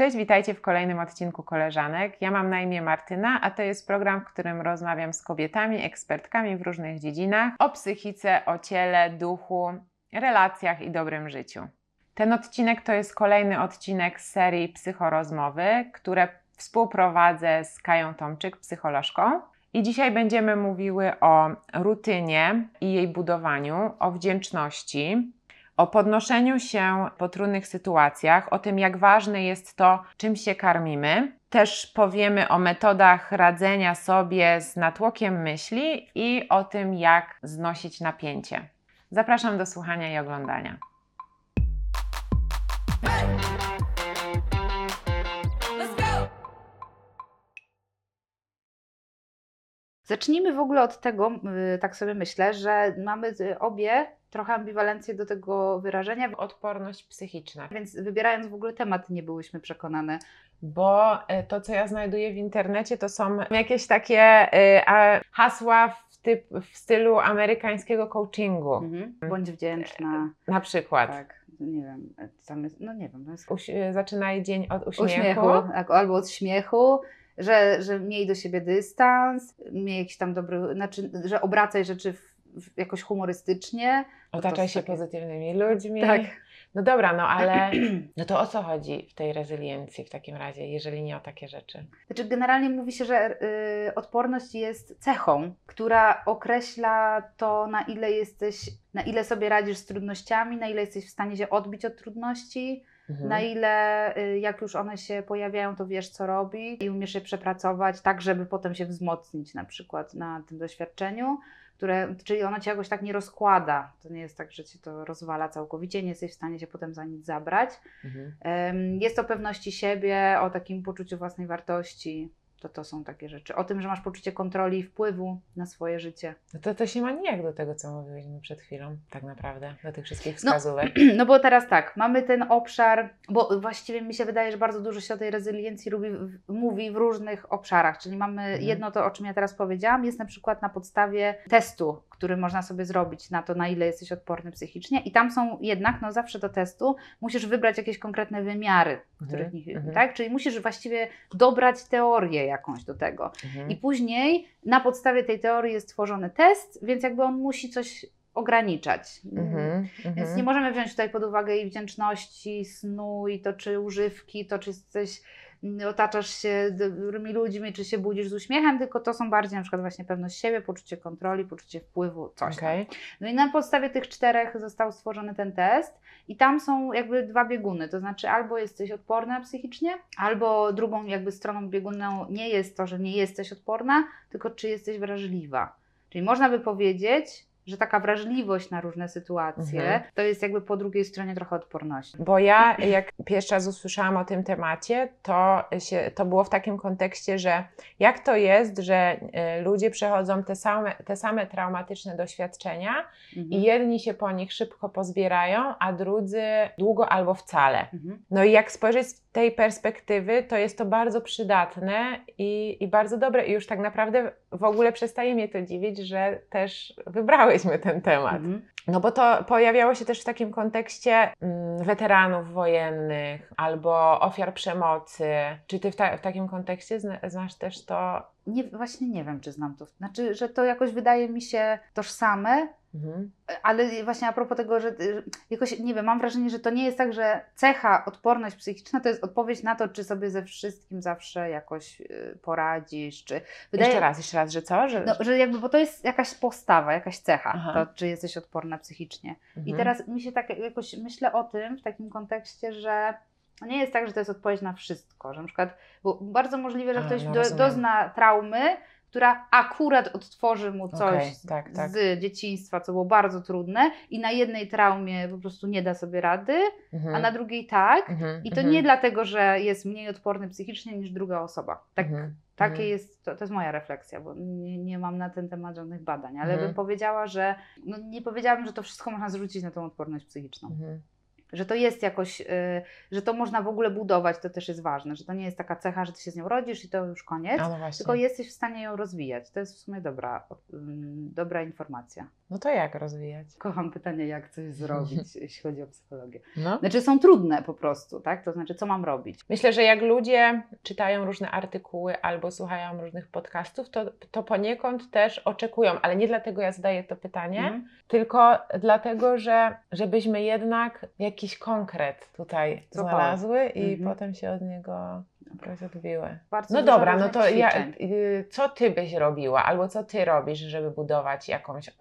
Cześć, witajcie w kolejnym odcinku Koleżanek. Ja mam na imię Martyna, a to jest program, w którym rozmawiam z kobietami, ekspertkami w różnych dziedzinach o psychice, o ciele, duchu, relacjach i dobrym życiu. Ten odcinek to jest kolejny odcinek z serii Psychorozmowy, które współprowadzę z Kają Tomczyk, psycholożką. I dzisiaj będziemy mówiły o rutynie i jej budowaniu, o wdzięczności, o podnoszeniu się po trudnych sytuacjach, o tym, jak ważne jest to, czym się karmimy. Też powiemy o metodach radzenia sobie z natłokiem myśli i o tym, jak znosić napięcie. Zapraszam do słuchania i oglądania. Zacznijmy w ogóle od tego, y, tak sobie myślę, że mamy obie trochę ambiwalencję do tego wyrażenia, Odporność psychiczna. więc wybierając w ogóle temat nie byłyśmy przekonane. Bo e, to, co ja znajduję w internecie, to są jakieś takie e, hasła w, typ, w stylu amerykańskiego coachingu. Mhm. Bądź wdzięczna. Na przykład. Tak, nie wiem, tam jest, no nie wiem. to jest Uś, zaczynaj dzień od uśmiechu. Uśmiechu, tak, albo od śmiechu. Że, że miej do siebie dystans, miej jakiś tam dobry, znaczy, że obracaj rzeczy w jakoś humorystycznie. Otaczaj się takie- pozytywnymi ludźmi. Tak. No dobra, no ale no to o co chodzi w tej rezyliencji w takim razie, jeżeli nie o takie rzeczy? Znaczy, generalnie mówi się, że y, odporność jest cechą, która określa to, na ile jesteś, na ile sobie radzisz z trudnościami, na ile jesteś w stanie się odbić od trudności, Mhm. na ile y, jak już one się pojawiają, to wiesz, co robić i umiesz je przepracować, tak, żeby potem się wzmocnić na przykład na tym doświadczeniu. Które, czyli ono cię jakoś tak nie rozkłada. To nie jest tak, że cię to rozwala całkowicie, nie jesteś w stanie się potem za nic zabrać. Mhm. Jest o pewności siebie, o takim poczuciu własnej wartości. To to są takie rzeczy. O tym, że masz poczucie kontroli i wpływu na swoje życie. No to, to się ma nijak do tego, co mówiliśmy przed chwilą, tak naprawdę, do tych wszystkich No. wskazówek. No bo teraz tak, mamy ten obszar, bo właściwie mi się wydaje, że bardzo dużo się o tej rezyliencji lubi, mówi w różnych obszarach. Czyli mamy Mhm. jedno to, o czym ja teraz powiedziałam, jest na przykład na podstawie testu, który można sobie zrobić na to, na ile jesteś odporny psychicznie. I tam są jednak, no zawsze do testu, musisz wybrać jakieś konkretne wymiary, których Mhm, nie, mhm. tak? Czyli musisz właściwie dobrać teorię jakąś do tego. Mhm. I później na podstawie tej teorii jest tworzony test, więc jakby on musi coś ograniczać. Mhm. Więc Mhm. nie możemy wziąć tutaj pod uwagę i wdzięczności, snu, i to czy używki, to czy jesteś, mm, otaczasz się dobrymi ludźmi, czy się budzisz z uśmiechem, tylko to są bardziej na przykład właśnie pewność siebie, poczucie kontroli, poczucie wpływu, coś tam. Okej. No i na podstawie tych czterech został stworzony ten test i tam są jakby dwa bieguny, to znaczy albo jesteś odporna psychicznie, albo drugą jakby stroną biegunną nie jest to, że nie jesteś odporna, tylko czy jesteś wrażliwa. Czyli można by powiedzieć, że taka wrażliwość na różne sytuacje Mhm. to jest jakby po drugiej stronie trochę odporności. Bo ja, jak pierwszy raz usłyszałam o tym temacie, to, się, to było w takim kontekście, że jak to jest, że y, ludzie przechodzą te same, te same traumatyczne doświadczenia Mhm. i jedni się po nich szybko pozbierają, a drudzy długo albo wcale. Mhm. No i jak spojrzeć tej perspektywy, to jest to bardzo przydatne i, i bardzo dobre. I już tak naprawdę w ogóle przestaje mnie to dziwić, że też wybrałyśmy ten temat. Mhm. No bo to pojawiało się też w takim kontekście mm, weteranów wojennych albo ofiar przemocy. Czy ty w, ta, w takim kontekście zna, znasz też to? Nie, właśnie nie wiem, czy znam to. Znaczy, że to jakoś wydaje mi się tożsame, Mhm. Ale właśnie a propos tego, że y, jakoś, nie wiem, mam wrażenie, że to nie jest tak, że cecha, odporność psychiczna to jest odpowiedź na to, czy sobie ze wszystkim zawsze jakoś y, poradzisz, czy... Jeszcze raz, jeszcze raz, że co? Że, No, że jakby, bo to jest jakaś postawa, jakaś cecha, Aha. to czy jesteś odporna psychicznie. I Mhm. teraz mi się tak jakoś myślę o tym w takim kontekście, że nie jest tak, że to jest odpowiedź na wszystko, że na przykład, bo bardzo możliwe, że A, ktoś no do, dozna traumy, która akurat odtworzy mu coś Okej, tak, tak. z dzieciństwa, co było bardzo trudne i na jednej traumie po prostu nie da sobie rady, Mhm. a na drugiej tak. Mhm, I to mhm, nie dlatego, że jest mniej odporny psychicznie niż druga osoba. Tak, mhm, takie mhm. jest, to, to jest moja refleksja, bo nie, nie mam na ten temat żadnych badań, ale Mhm. bym powiedziała, że no nie powiedziałabym, że to wszystko można zrzucić na tą odporność psychiczną. Że to jest jakoś, y, że to można w ogóle budować, to też jest ważne, że to nie jest taka cecha, że ty się z nią rodzisz i to już koniec, no tylko jesteś w stanie ją rozwijać. To jest w sumie dobra, ym, dobra informacja. No to jak rozwijać? Kocham pytanie, jak coś zrobić, jeśli chodzi o psychologię. No. Znaczy są trudne po prostu, tak? To znaczy, co mam robić? Myślę, że jak ludzie czytają różne artykuły albo słuchają różnych podcastów, to, to poniekąd też oczekują, ale nie dlatego ja zadaję to pytanie, Mhm. tylko dlatego, że żebyśmy jednak jakiś konkret tutaj znalazły i Mhm. potem się od niego jakoś odbiły. Bardzo No dobra, no to ja, y, co ty byś robiła, albo co ty robisz, żeby budować jakąś y,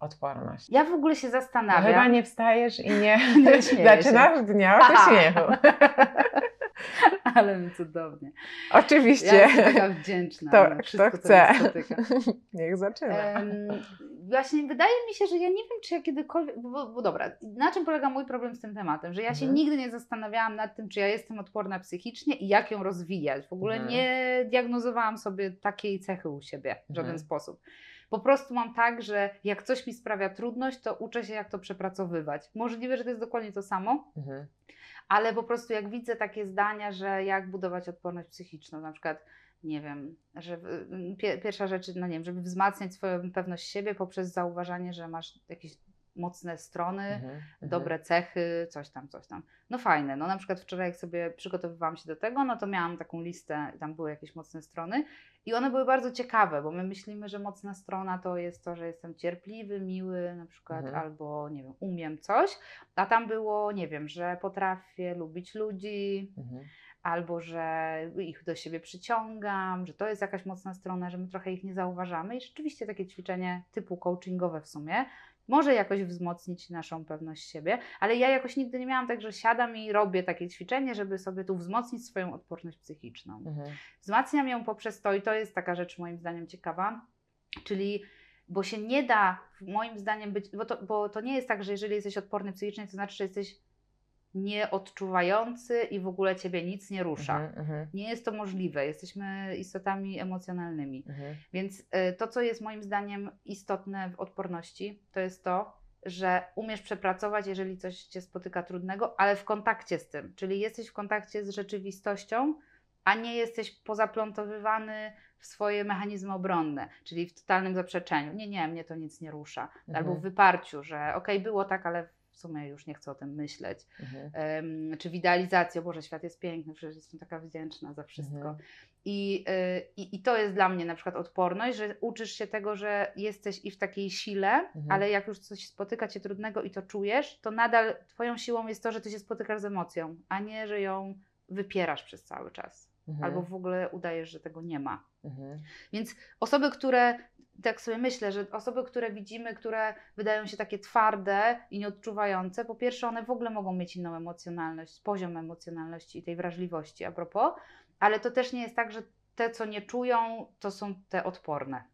odporność? Ja w ogóle się No zastanawiam. chyba nie wstajesz i nie, Nie śmieję zaczynasz dnia od śmiechu. Ale mi cudownie. Oczywiście. Ja jestem taka wdzięczna. To- kto wszystko, co chce. Niech zaczyna. Em, właśnie wydaje mi się, że ja nie wiem, czy ja kiedykolwiek. Bo, bo dobra, na czym polega mój problem z tym tematem? Że ja się Mhm. nigdy nie zastanawiałam nad tym, czy ja jestem odporna psychicznie i jak ją rozwijać. W ogóle Mhm. nie diagnozowałam sobie takiej cechy u siebie w żaden Mhm. sposób. Po prostu mam tak, że jak coś mi sprawia trudność, to uczę się, jak to przepracowywać. Możliwe, że to jest dokładnie to samo, Mhm. Ale po prostu jak widzę takie zdania, że jak budować odporność psychiczną, na przykład, nie wiem, że pie, pierwsza rzecz, no nie wiem, żeby wzmacniać swoją pewność siebie poprzez zauważanie, że masz jakieś mocne strony, Mhm. Mhm. dobre cechy, coś tam, coś tam. No fajne, no na przykład wczoraj jak sobie przygotowywałam się do tego, no to miałam taką listę, tam były jakieś mocne strony i one były bardzo ciekawe, bo my myślimy, że mocna strona to jest to, że jestem cierpliwy, miły na przykład, Mhm. albo nie wiem, umiem coś, a tam było, nie wiem, że potrafię lubić ludzi, Mhm. albo że ich do siebie przyciągam, że to jest jakaś mocna strona, że my trochę ich nie zauważamy. I rzeczywiście takie ćwiczenie typu coachingowe w sumie może jakoś wzmocnić naszą pewność siebie, ale ja jakoś nigdy nie miałam tak, że siadam i robię takie ćwiczenie, żeby sobie tu wzmocnić swoją odporność psychiczną. Mhm. Wzmacniam ją poprzez to i to jest taka rzecz moim zdaniem ciekawa, czyli bo się nie da moim zdaniem być, bo to, bo to nie jest tak, że jeżeli jesteś odporny psychicznie, to znaczy, że jesteś nieodczuwający i w ogóle ciebie nic nie rusza. Mhm. Mhm. Nie jest to możliwe. Jesteśmy istotami emocjonalnymi. Mhm. Więc y, to, co jest moim zdaniem istotne w odporności, to jest to, że umiesz przepracować, jeżeli coś cię spotyka trudnego, ale w kontakcie z tym. Czyli jesteś w kontakcie z rzeczywistością, a nie jesteś pozaplątowywany w swoje mechanizmy obronne, czyli w totalnym zaprzeczeniu. Nie, nie, mnie to nic nie rusza. Albo w Mhm. wyparciu, że okej, było tak, ale sumie już nie chcę o tym myśleć. Mhm. Czy w idealizacji, o Boże, świat jest piękny, przecież jestem taka wdzięczna za wszystko. Mhm. I, y, i, I to jest dla mnie na przykład odporność, że uczysz się tego, że jesteś i w takiej sile, Mhm. ale jak już coś spotyka cię trudnego i to czujesz, to nadal twoją siłą jest to, że ty się spotykasz z emocją, a nie, że ją wypierasz przez cały czas. Mhm. Albo w ogóle udajesz, że tego nie ma. Mhm. Więc osoby, które, tak sobie myślę, że osoby, które widzimy, które wydają się takie twarde i nieodczuwające, po pierwsze, one w ogóle mogą mieć inną emocjonalność, poziom emocjonalności i tej wrażliwości a propos, ale to też nie jest tak, że te, co nie czują, to są te odporne.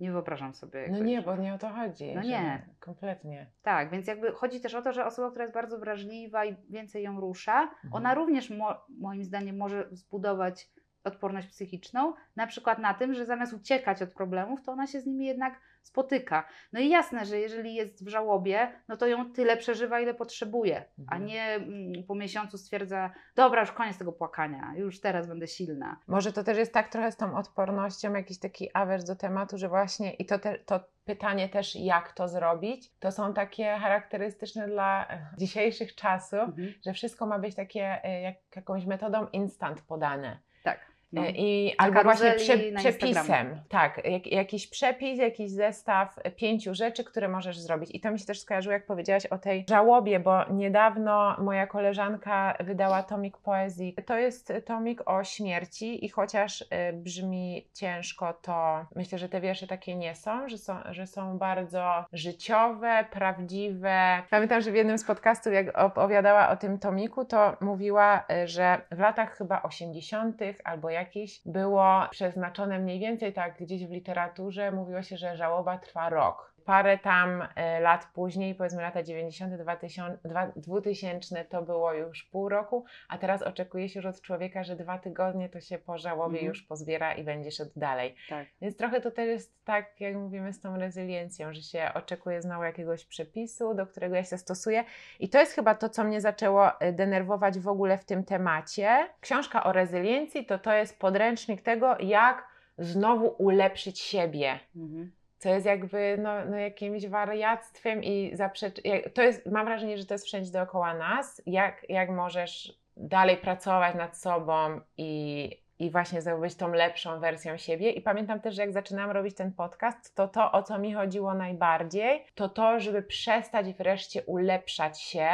Nie wyobrażam sobie. No jakoś, nie, że- bo nie o to chodzi. No nie. Kompletnie. Tak, więc jakby chodzi też o to, że osoba, która jest bardzo wrażliwa i więcej ją rusza, Mhm. ona również mo- moim zdaniem może zbudować odporność psychiczną, na przykład na tym, że zamiast uciekać od problemów, to ona się z nimi jednak spotyka. No i jasne, że jeżeli jest w żałobie, no to ją tyle przeżywa, ile potrzebuje, a Mhm. nie mm, po miesiącu stwierdza, dobra, już koniec tego płakania, już teraz będę silna. Może to też jest tak trochę z tą odpornością, jakiś taki awers do tematu, że właśnie i to, te, to pytanie też, jak to zrobić, to są takie charakterystyczne dla dzisiejszych czasów, Mhm. że wszystko ma być takie e, jak, jakąś metodą instant podane. Tak. No. E, I, Na albo właśnie prze, przepisem. Tak, jak, jakiś przepis, jakiś zestaw pięciu rzeczy, które możesz zrobić. I to mi się też skojarzyło, jak powiedziałaś o tej żałobie, bo niedawno moja koleżanka wydała tomik poezji. To jest tomik o śmierci i chociaż y, brzmi ciężko, to myślę, że te wiersze takie nie są, że są, że są bardzo życiowe, prawdziwe. Pamiętam, że w jednym z podcastów, jak opowiadała o tym tomiku, to mówiła, y, że w latach chyba 80. albo jakiś było przeznaczone mniej więcej tak gdzieś w literaturze, mówiło się, że żałoba trwa rok. Parę tam e, lat później, powiedzmy lata 90., 2000, dwa- 2000 to było już pół roku, a teraz oczekuje się już od człowieka, że dwa tygodnie to się po żałobie Mhm. już pozbiera i będzie szedł dalej. tak. Więc trochę to też jest tak, jak mówimy, z tą rezyliencją, że się oczekuje znowu jakiegoś przepisu, do którego ja się stosuję. I to jest chyba to, co mnie zaczęło e, denerwować w ogóle w tym temacie. Książka o rezyliencji to to jest podręcznik tego, jak znowu ulepszyć siebie. Mhm. Co jest jakby no, no jakimś wariactwem i zaprzecz... To jest, mam wrażenie, że to jest wszędzie dookoła nas. Jak, jak możesz dalej pracować nad sobą i, i właśnie zrobić tą lepszą wersją siebie. I pamiętam też, że jak zaczynałam robić ten podcast, to to, o co mi chodziło najbardziej, to to, żeby przestać wreszcie ulepszać się,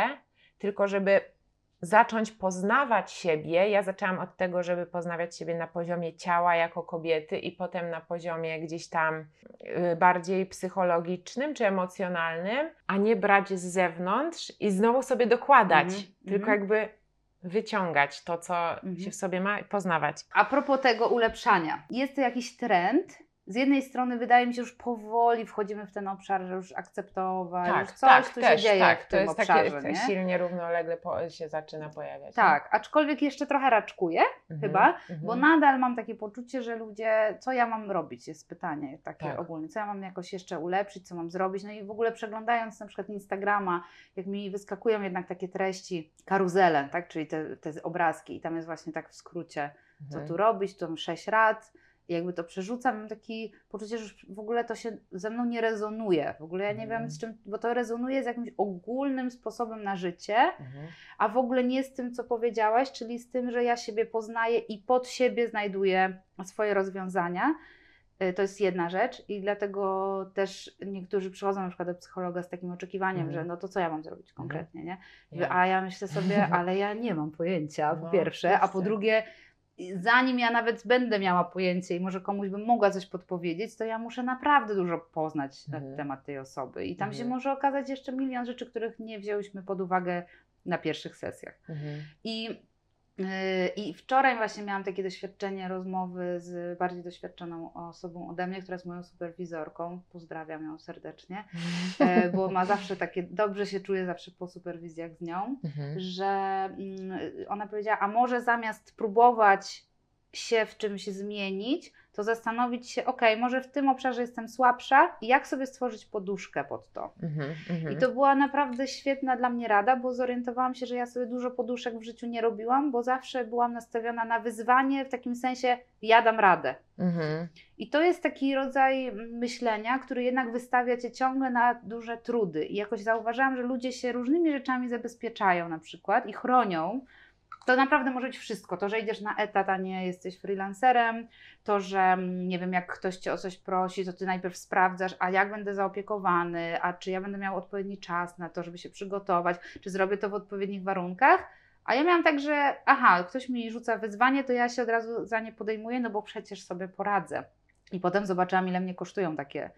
tylko żeby zacząć poznawać siebie. Ja zaczęłam od tego, żeby poznawać siebie na poziomie ciała jako kobiety i potem na poziomie gdzieś tam y, bardziej psychologicznym czy emocjonalnym, a nie brać z zewnątrz i znowu sobie dokładać, mm -hmm. tylko jakby wyciągać to, co -hmm. się w sobie ma i poznawać. A propos tego ulepszania, jest to jakiś trend, z jednej strony wydaje mi się, że już powoli wchodzimy w ten obszar, że już akceptować, tak, już coś tak, tu też, się dzieje tak, w tym to jest obszarze. Takie, nie? silnie równolegle po, się zaczyna pojawiać. Tak, nie? aczkolwiek jeszcze trochę raczkuję mhm, chyba, mhm. bo nadal mam takie poczucie, że ludzie, co ja mam robić, jest pytanie takie tak. ogólnie, co ja mam jakoś jeszcze ulepszyć, co mam zrobić, no i w ogóle przeglądając na przykład Instagrama, jak mi wyskakują jednak takie treści, karuzele, tak, czyli te, te obrazki i tam jest właśnie tak w skrócie, co mhm. tu robić, to mam sześć rad, jakby to przerzucam, mam takie poczucie, że w ogóle to się ze mną nie rezonuje. W ogóle ja nie wiem z czym, bo to rezonuje z jakimś ogólnym sposobem na życie, mhm. a w ogóle nie z tym, co powiedziałaś, czyli z tym, że ja siebie poznaję i pod siebie znajduję swoje rozwiązania. Y, to jest jedna rzecz i dlatego też niektórzy przychodzą na przykład do psychologa z takim oczekiwaniem, że no to co ja mam zrobić konkretnie, nie? A ja myślę sobie, ale ja nie mam pojęcia, po no, pierwsze, a po drugie zanim ja nawet będę miała pojęcie i może komuś bym mogła coś podpowiedzieć, to ja muszę naprawdę dużo poznać na mhm. temat tej osoby. I tam mhm. się może okazać jeszcze milion rzeczy, których nie wzięłyśmy pod uwagę na pierwszych sesjach. Mhm. I I wczoraj właśnie miałam takie doświadczenie rozmowy z bardziej doświadczoną osobą ode mnie, która jest moją superwizorką. Pozdrawiam ją serdecznie, yy, bo ma zawsze takie, dobrze się czuje zawsze po superwizjach z nią, mhm. że mm, ona powiedziała, a może zamiast próbować się w czymś zmienić, to zastanowić się, ok, może w tym obszarze jestem słabsza i jak sobie stworzyć poduszkę pod to. Mm -hmm. I to była naprawdę świetna dla mnie rada, bo zorientowałam się, że ja sobie dużo poduszek w życiu nie robiłam, bo zawsze byłam nastawiona na wyzwanie w takim sensie, ja dam radę. Mm -hmm. I to jest taki rodzaj myślenia, który jednak wystawia cię ciągle na duże trudy. I jakoś zauważyłam, że ludzie się różnymi rzeczami zabezpieczają na przykład i chronią to naprawdę może być wszystko. To, że idziesz na etat, a nie jesteś freelancerem, to, że mm, nie wiem, jak ktoś cię o coś prosi, to ty najpierw sprawdzasz, a jak będę zaopiekowany, a czy ja będę miał odpowiedni czas na to, żeby się przygotować, czy zrobię to w odpowiednich warunkach. A ja miałam tak, że aha, ktoś mi rzuca wyzwanie, to ja się od razu za nie podejmuję, no bo przecież sobie poradzę. I potem zobaczyłam, ile mnie kosztują takie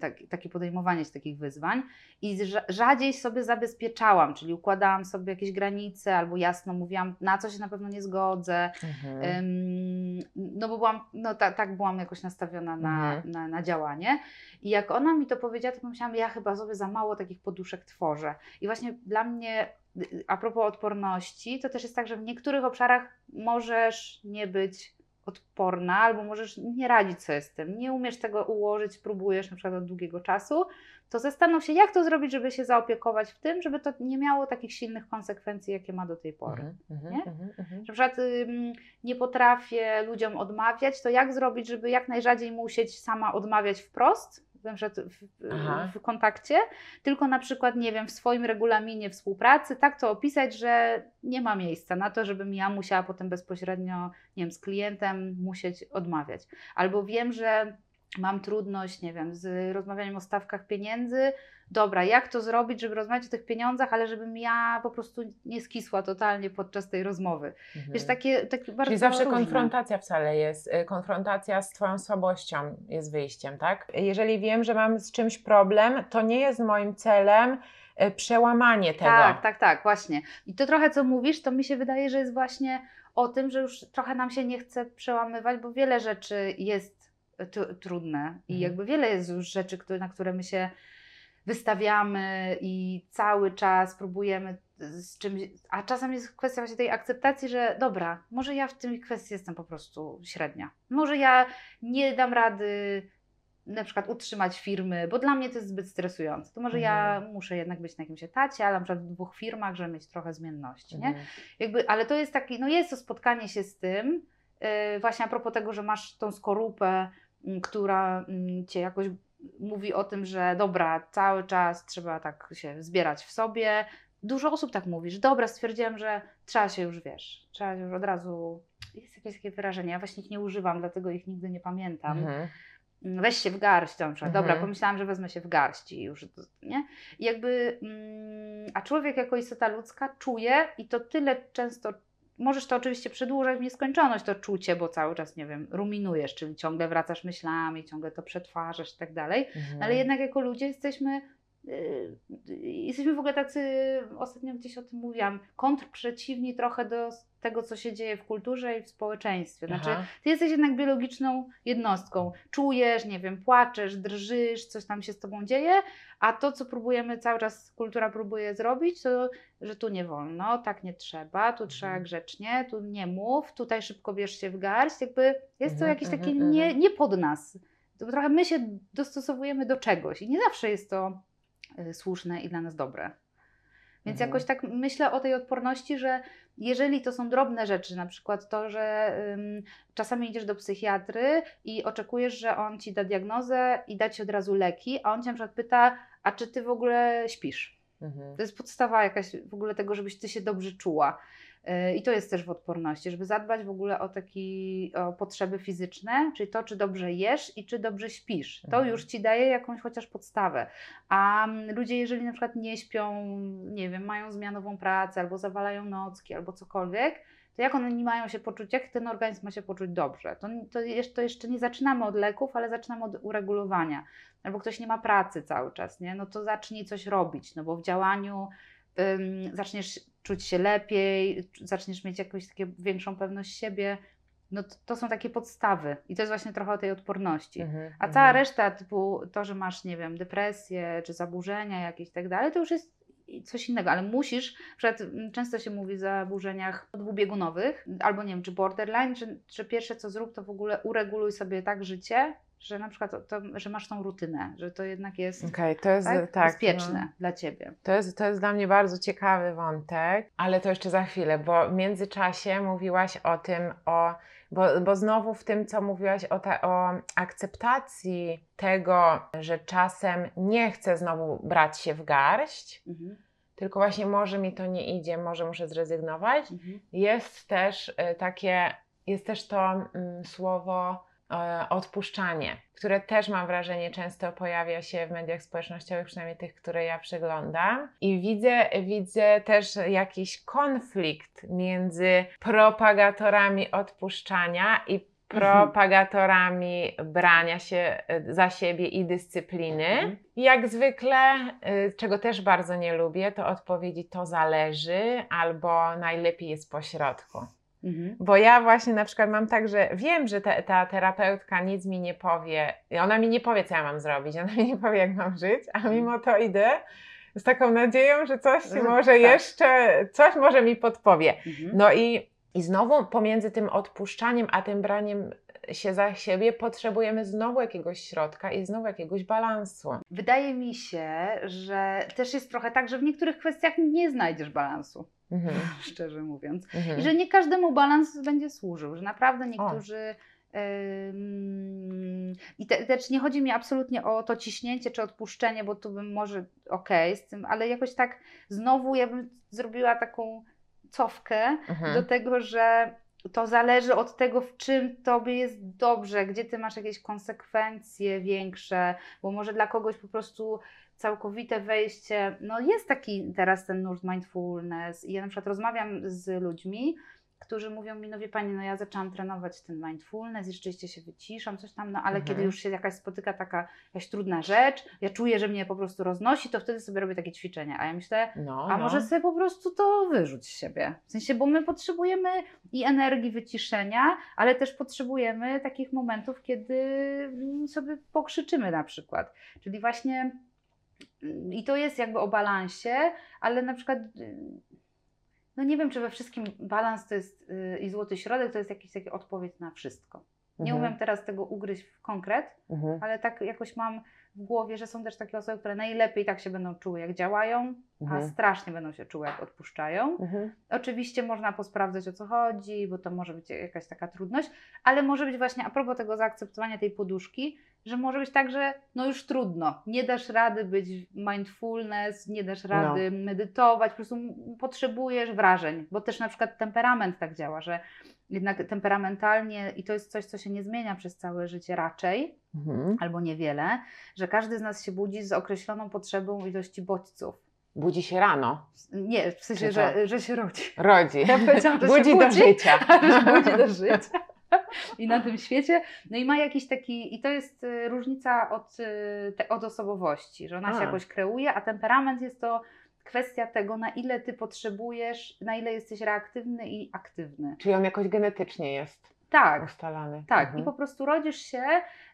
tak, takie podejmowanie się takich wyzwań i rzadziej sobie zabezpieczałam, czyli układałam sobie jakieś granice albo jasno mówiłam, na co się na pewno nie zgodzę, mhm. no bo byłam, no ta, tak byłam jakoś nastawiona na, mhm. na, na, działanie i jak ona mi to powiedziała, to pomyślałam, ja chyba sobie za mało takich poduszek tworzę i właśnie dla mnie y, a propos odporności, to też jest tak, że w niektórych obszarach możesz nie być odporna, albo możesz nie radzić sobie z tym, nie umiesz tego ułożyć, próbujesz na przykład od długiego czasu, to zastanów się, jak to zrobić, żeby się zaopiekować w tym, żeby to nie miało takich silnych konsekwencji, jakie ma do tej pory. Mm-hmm, nie? Mm-hmm. Na przykład ym, nie potrafię ludziom odmawiać, to jak zrobić, żeby jak najrzadziej musieć sama odmawiać wprost, na przykład w, w, kontakcie, tylko na przykład, nie wiem, w swoim regulaminie współpracy tak to opisać, że nie ma miejsca na to, żebym ja musiała potem bezpośrednio, nie wiem, z klientem musieć odmawiać. Albo wiem, że mam trudność, nie wiem, z rozmawianiem o stawkach pieniędzy. Dobra, jak to zrobić, żeby rozmawiać o tych pieniądzach, ale żebym ja po prostu nie skisła totalnie podczas tej rozmowy. Mhm. Wiesz, takie, takie bardzo Czyli zawsze różne. konfrontacja wcale jest, y, konfrontacja z Twoją słabością jest wyjściem, tak? Jeżeli wiem, że mam z czymś problem, to nie jest moim celem y, przełamanie tego. Tak, tak, tak, właśnie. I to trochę co mówisz, to mi się wydaje, że jest właśnie o tym, że już trochę nam się nie chce przełamywać, bo wiele rzeczy jest trudne i mhm. jakby wiele jest już rzeczy, które, na które my się wystawiamy i cały czas próbujemy z czymś, a czasem jest kwestia właśnie tej akceptacji, że dobra, może ja w tej kwestii jestem po prostu średnia. Może ja nie dam rady na przykład utrzymać firmy, bo dla mnie to jest zbyt stresujące. To może mhm. ja muszę jednak być na jakimś etacie, ale na przykład w dwóch firmach, żeby mieć trochę zmienności, mhm. nie? Jakby, ale to jest taki, no jest to spotkanie się z tym, yy, właśnie a propos tego, że masz tą skorupę, która cię jakoś mówi o tym, że dobra, cały czas trzeba tak się zbierać w sobie. Dużo osób tak mówi, że dobra, stwierdziłam, że trzeba się już, wiesz, trzeba się już od razu, jest jakieś takie wyrażenie, ja właśnie ich nie używam, dlatego ich nigdy nie pamiętam. Mhm. Weź się w garść, na przykład. Dobra, Mhm. pomyślałam, że wezmę się w garść i już, nie? I jakby, mm, a człowiek jako istota ludzka czuje i to tyle często, możesz to oczywiście przedłużać w nieskończoność, to czucie, bo cały czas, nie wiem, ruminujesz, czyli ciągle wracasz myślami, ciągle to przetwarzasz i tak dalej, Mhm. ale jednak jako ludzie jesteśmy, jesteśmy w ogóle tacy, ostatnio gdzieś o tym mówiłam, kontrprzeciwni trochę do tego, co się dzieje w kulturze i w społeczeństwie. Znaczy, Aha. ty jesteś jednak biologiczną jednostką. Czujesz, nie wiem, płaczesz, drżysz, coś tam się z tobą dzieje, a to, co próbujemy cały czas, kultura próbuje zrobić, to, że tu nie wolno, tak nie trzeba, tu trzeba Mhm. grzecznie, tu nie mów, tutaj szybko bierz się w garść. Jakby jest to Mhm, jakieś takie mhm, nie, nie pod nas. To trochę my się dostosowujemy do czegoś i nie zawsze jest to y, słuszne i dla nas dobre. Więc Mhm. jakoś tak myślę o tej odporności, że jeżeli to są drobne rzeczy, na przykład to, że ym, czasami idziesz do psychiatry i oczekujesz, że on ci da diagnozę i da ci od razu leki, a on cię na przykład pyta, a czy ty w ogóle śpisz? Mhm. To jest podstawa jakaś w ogóle tego, żebyś ty się dobrze czuła. I to jest też w odporności, żeby zadbać w ogóle o takie o potrzeby fizyczne, czyli to, czy dobrze jesz i czy dobrze śpisz. To Mhm. już ci daje jakąś chociaż podstawę. A mm, ludzie, jeżeli na przykład nie śpią, nie wiem, mają zmianową pracę, albo zawalają nocki, albo cokolwiek, to jak oni mają się poczuć, jak ten organizm ma się poczuć dobrze? To, to, jeszcze, to jeszcze nie zaczynamy od leków, ale zaczynamy od uregulowania. Albo ktoś nie ma pracy cały czas, nie? no to zacznij coś robić, no bo w działaniu zaczniesz czuć się lepiej, zaczniesz mieć jakąś takie większą pewność siebie. No to, to są takie podstawy i to jest właśnie trochę o tej odporności. Mhm. A cała Mhm. reszta, typu to, że masz, nie wiem, depresję czy zaburzenia jakieś i tak dalej, to już jest coś innego, ale musisz, przykład mm, często się mówi o zaburzeniach dwubiegunowych, albo nie wiem, czy borderline, że pierwsze co zrób, to w ogóle ureguluj sobie tak życie, że na przykład to, że masz tą rutynę, że to jednak jest Okej, to jest tak, tak, bezpieczne no. dla Ciebie. To jest, to jest dla mnie bardzo ciekawy wątek, ale to jeszcze za chwilę, bo w międzyczasie mówiłaś o tym, o, bo, bo znowu w tym, co mówiłaś o, ta, o akceptacji tego, że czasem nie chcę znowu brać się w garść, Mhm. tylko właśnie może mi to nie idzie, może muszę zrezygnować, Mhm. jest też y, takie, jest też to mm, słowo odpuszczanie, które też mam wrażenie często pojawia się w mediach społecznościowych, przynajmniej tych, które ja przeglądam. I widzę, widzę też jakiś konflikt między propagatorami odpuszczania i propagatorami brania się y, za siebie i dyscypliny. Mhm. Jak zwykle, y, czego też bardzo nie lubię, to odpowiedzi to zależy albo najlepiej jest po środku. Mhm. Bo ja właśnie na przykład mam tak, że wiem, że ta, ta terapeutka nic mi nie powie, ona mi nie powie, co ja mam zrobić, ona mi nie powie, jak mam żyć, a mimo to idę z taką nadzieją, że coś Że- może tak. jeszcze, coś może mi podpowie. Mhm. No i, i znowu pomiędzy tym odpuszczaniem, a tym braniem się za siebie potrzebujemy znowu jakiegoś środka i znowu jakiegoś balansu. Wydaje mi się, że też jest trochę tak, że w niektórych kwestiach nie znajdziesz balansu, Mhm. szczerze mówiąc. Mhm. I że nie każdemu balans będzie służył, że naprawdę niektórzy. I te, też nie chodzi mi absolutnie o to ciśnięcie czy odpuszczenie, bo tu bym może okej z tym, ale jakoś tak znowu ja bym zrobiła taką cofkę Mhm. do tego, że to zależy od tego, w czym tobie jest dobrze, gdzie ty masz jakieś konsekwencje większe, bo może dla kogoś po prostu całkowite wejście, no jest taki teraz ten nurt mindfulness i ja na przykład rozmawiam z ludźmi, którzy mówią mi, no wie Pani, no ja zaczęłam trenować ten mindfulness i rzeczywiście się wyciszam, coś tam, no ale Mhm. kiedy już się jakaś spotyka taka jakaś trudna rzecz, ja czuję, że mnie po prostu roznosi, to wtedy sobie robię takie ćwiczenia, a ja myślę, No, a no. może sobie po prostu to wyrzuć z siebie. W sensie, bo my potrzebujemy i energii wyciszenia, ale też potrzebujemy takich momentów, kiedy sobie pokrzyczymy na przykład. Czyli właśnie i to jest jakby o balansie, ale na przykład y, no nie wiem, czy we wszystkim balans to jest y, i złoty środek to jest jakiś taki odpowiedź na wszystko. Nie Mhm. umiem teraz tego ugryźć w konkret, Mhm. ale tak jakoś mam w głowie, że są też takie osoby, które najlepiej tak się będą czuły, jak działają, a Mhm. strasznie będą się czuły, jak odpuszczają. Mhm. Oczywiście można posprawdzać o co chodzi, bo to może być jakaś taka trudność, ale może być właśnie a propos tego zaakceptowania tej poduszki, że może być tak, że no już trudno, nie dasz rady być mindfulness, nie dasz rady medytować, po prostu potrzebujesz wrażeń, bo też na przykład temperament tak działa, że jednak temperamentalnie i to jest coś, co się nie zmienia przez całe życie raczej, Mhm. albo niewiele, że każdy z nas się budzi z określoną potrzebą ilości bodźców. Budzi się rano, Nie, w sensie, że, że się rodzi. rodzi, Ja powiedziałam, że budzi do życia. budzi do życia. I na tym świecie. No i ma jakiś taki, i to jest y, różnica od, y, te, od osobowości, że ona A. się jakoś kreuje, a temperament jest to kwestia tego, na ile ty potrzebujesz, na ile jesteś reaktywny i aktywny. Czyli on jakoś genetycznie jest Tak, ustalany. tak, Mhm. i po prostu rodzisz się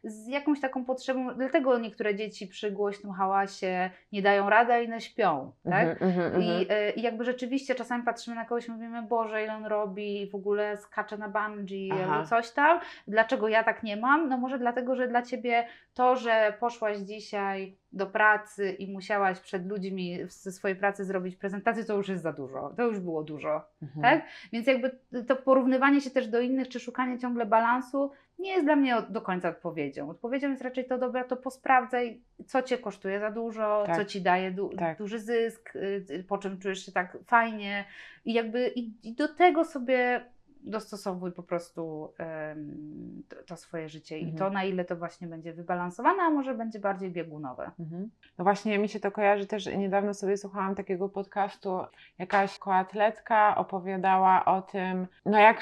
z jakąś taką potrzebą, dlatego niektóre dzieci przy głośnym hałasie nie dają rady, a inne śpią, tak? Mhm, mhm, I, mhm. y, I jakby rzeczywiście czasami patrzymy na kogoś i mówimy, Boże, ile on robi i w ogóle skacze na bungee Aha. albo coś tam. Dlaczego ja tak nie mam? No może dlatego, że dla Ciebie to, że poszłaś dzisiaj do pracy i musiałaś przed ludźmi ze swojej pracy zrobić prezentację, to już jest za dużo. To już było dużo, Mhm. tak? Więc jakby to porównywanie się też do innych, czy szukanie ciągle balansu nie jest dla mnie do końca odpowiedzią. Odpowiedzią jest raczej to, dobra, to posprawdzaj, co Cię kosztuje za dużo, Tak. co Ci daje du- Tak. duży zysk, y, po czym czujesz się tak fajnie i jakby i, i do tego sobie dostosowuj po prostu em, to, to swoje życie i Mhm. to na ile to właśnie będzie wybalansowane, a może będzie bardziej biegunowe. Mhm. No właśnie mi się to kojarzy też, niedawno sobie słuchałam takiego podcastu, jakaś koatletka opowiadała o tym, no jak,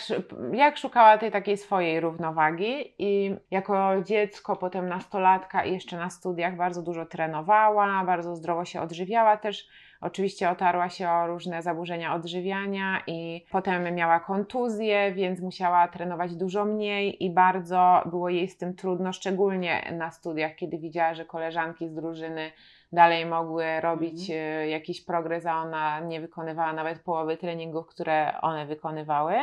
jak szukała tej takiej swojej równowagi i jako dziecko, potem nastolatka i jeszcze na studiach bardzo dużo trenowała, bardzo zdrowo się odżywiała też, Oczywiście otarła się o różne zaburzenia odżywiania i potem miała kontuzję, więc musiała trenować dużo mniej i bardzo było jej z tym trudno, szczególnie na studiach, kiedy widziała, że koleżanki z drużyny dalej mogły robić e, jakiś progres, a ona nie wykonywała nawet połowy treningów, które one wykonywały.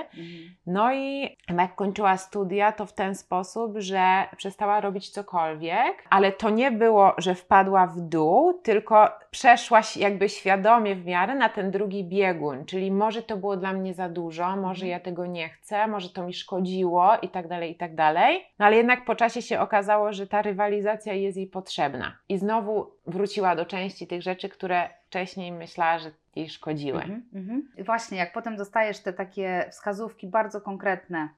No i jak kończyła studia, to w ten sposób, że przestała robić cokolwiek, ale to nie było, że wpadła w dół, tylko przeszła się jakby świadomie w miarę na ten drugi biegun, czyli może to było dla mnie za dużo, może Mhm. ja tego nie chcę, może to mi szkodziło i tak dalej, i tak dalej. No ale jednak po czasie się okazało, że ta rywalizacja jest jej potrzebna. I znowu wróciła do części tych rzeczy, które wcześniej myślała, że jej szkodziły. Mhm, mhm. Właśnie, jak potem dostajesz te takie wskazówki bardzo konkretne,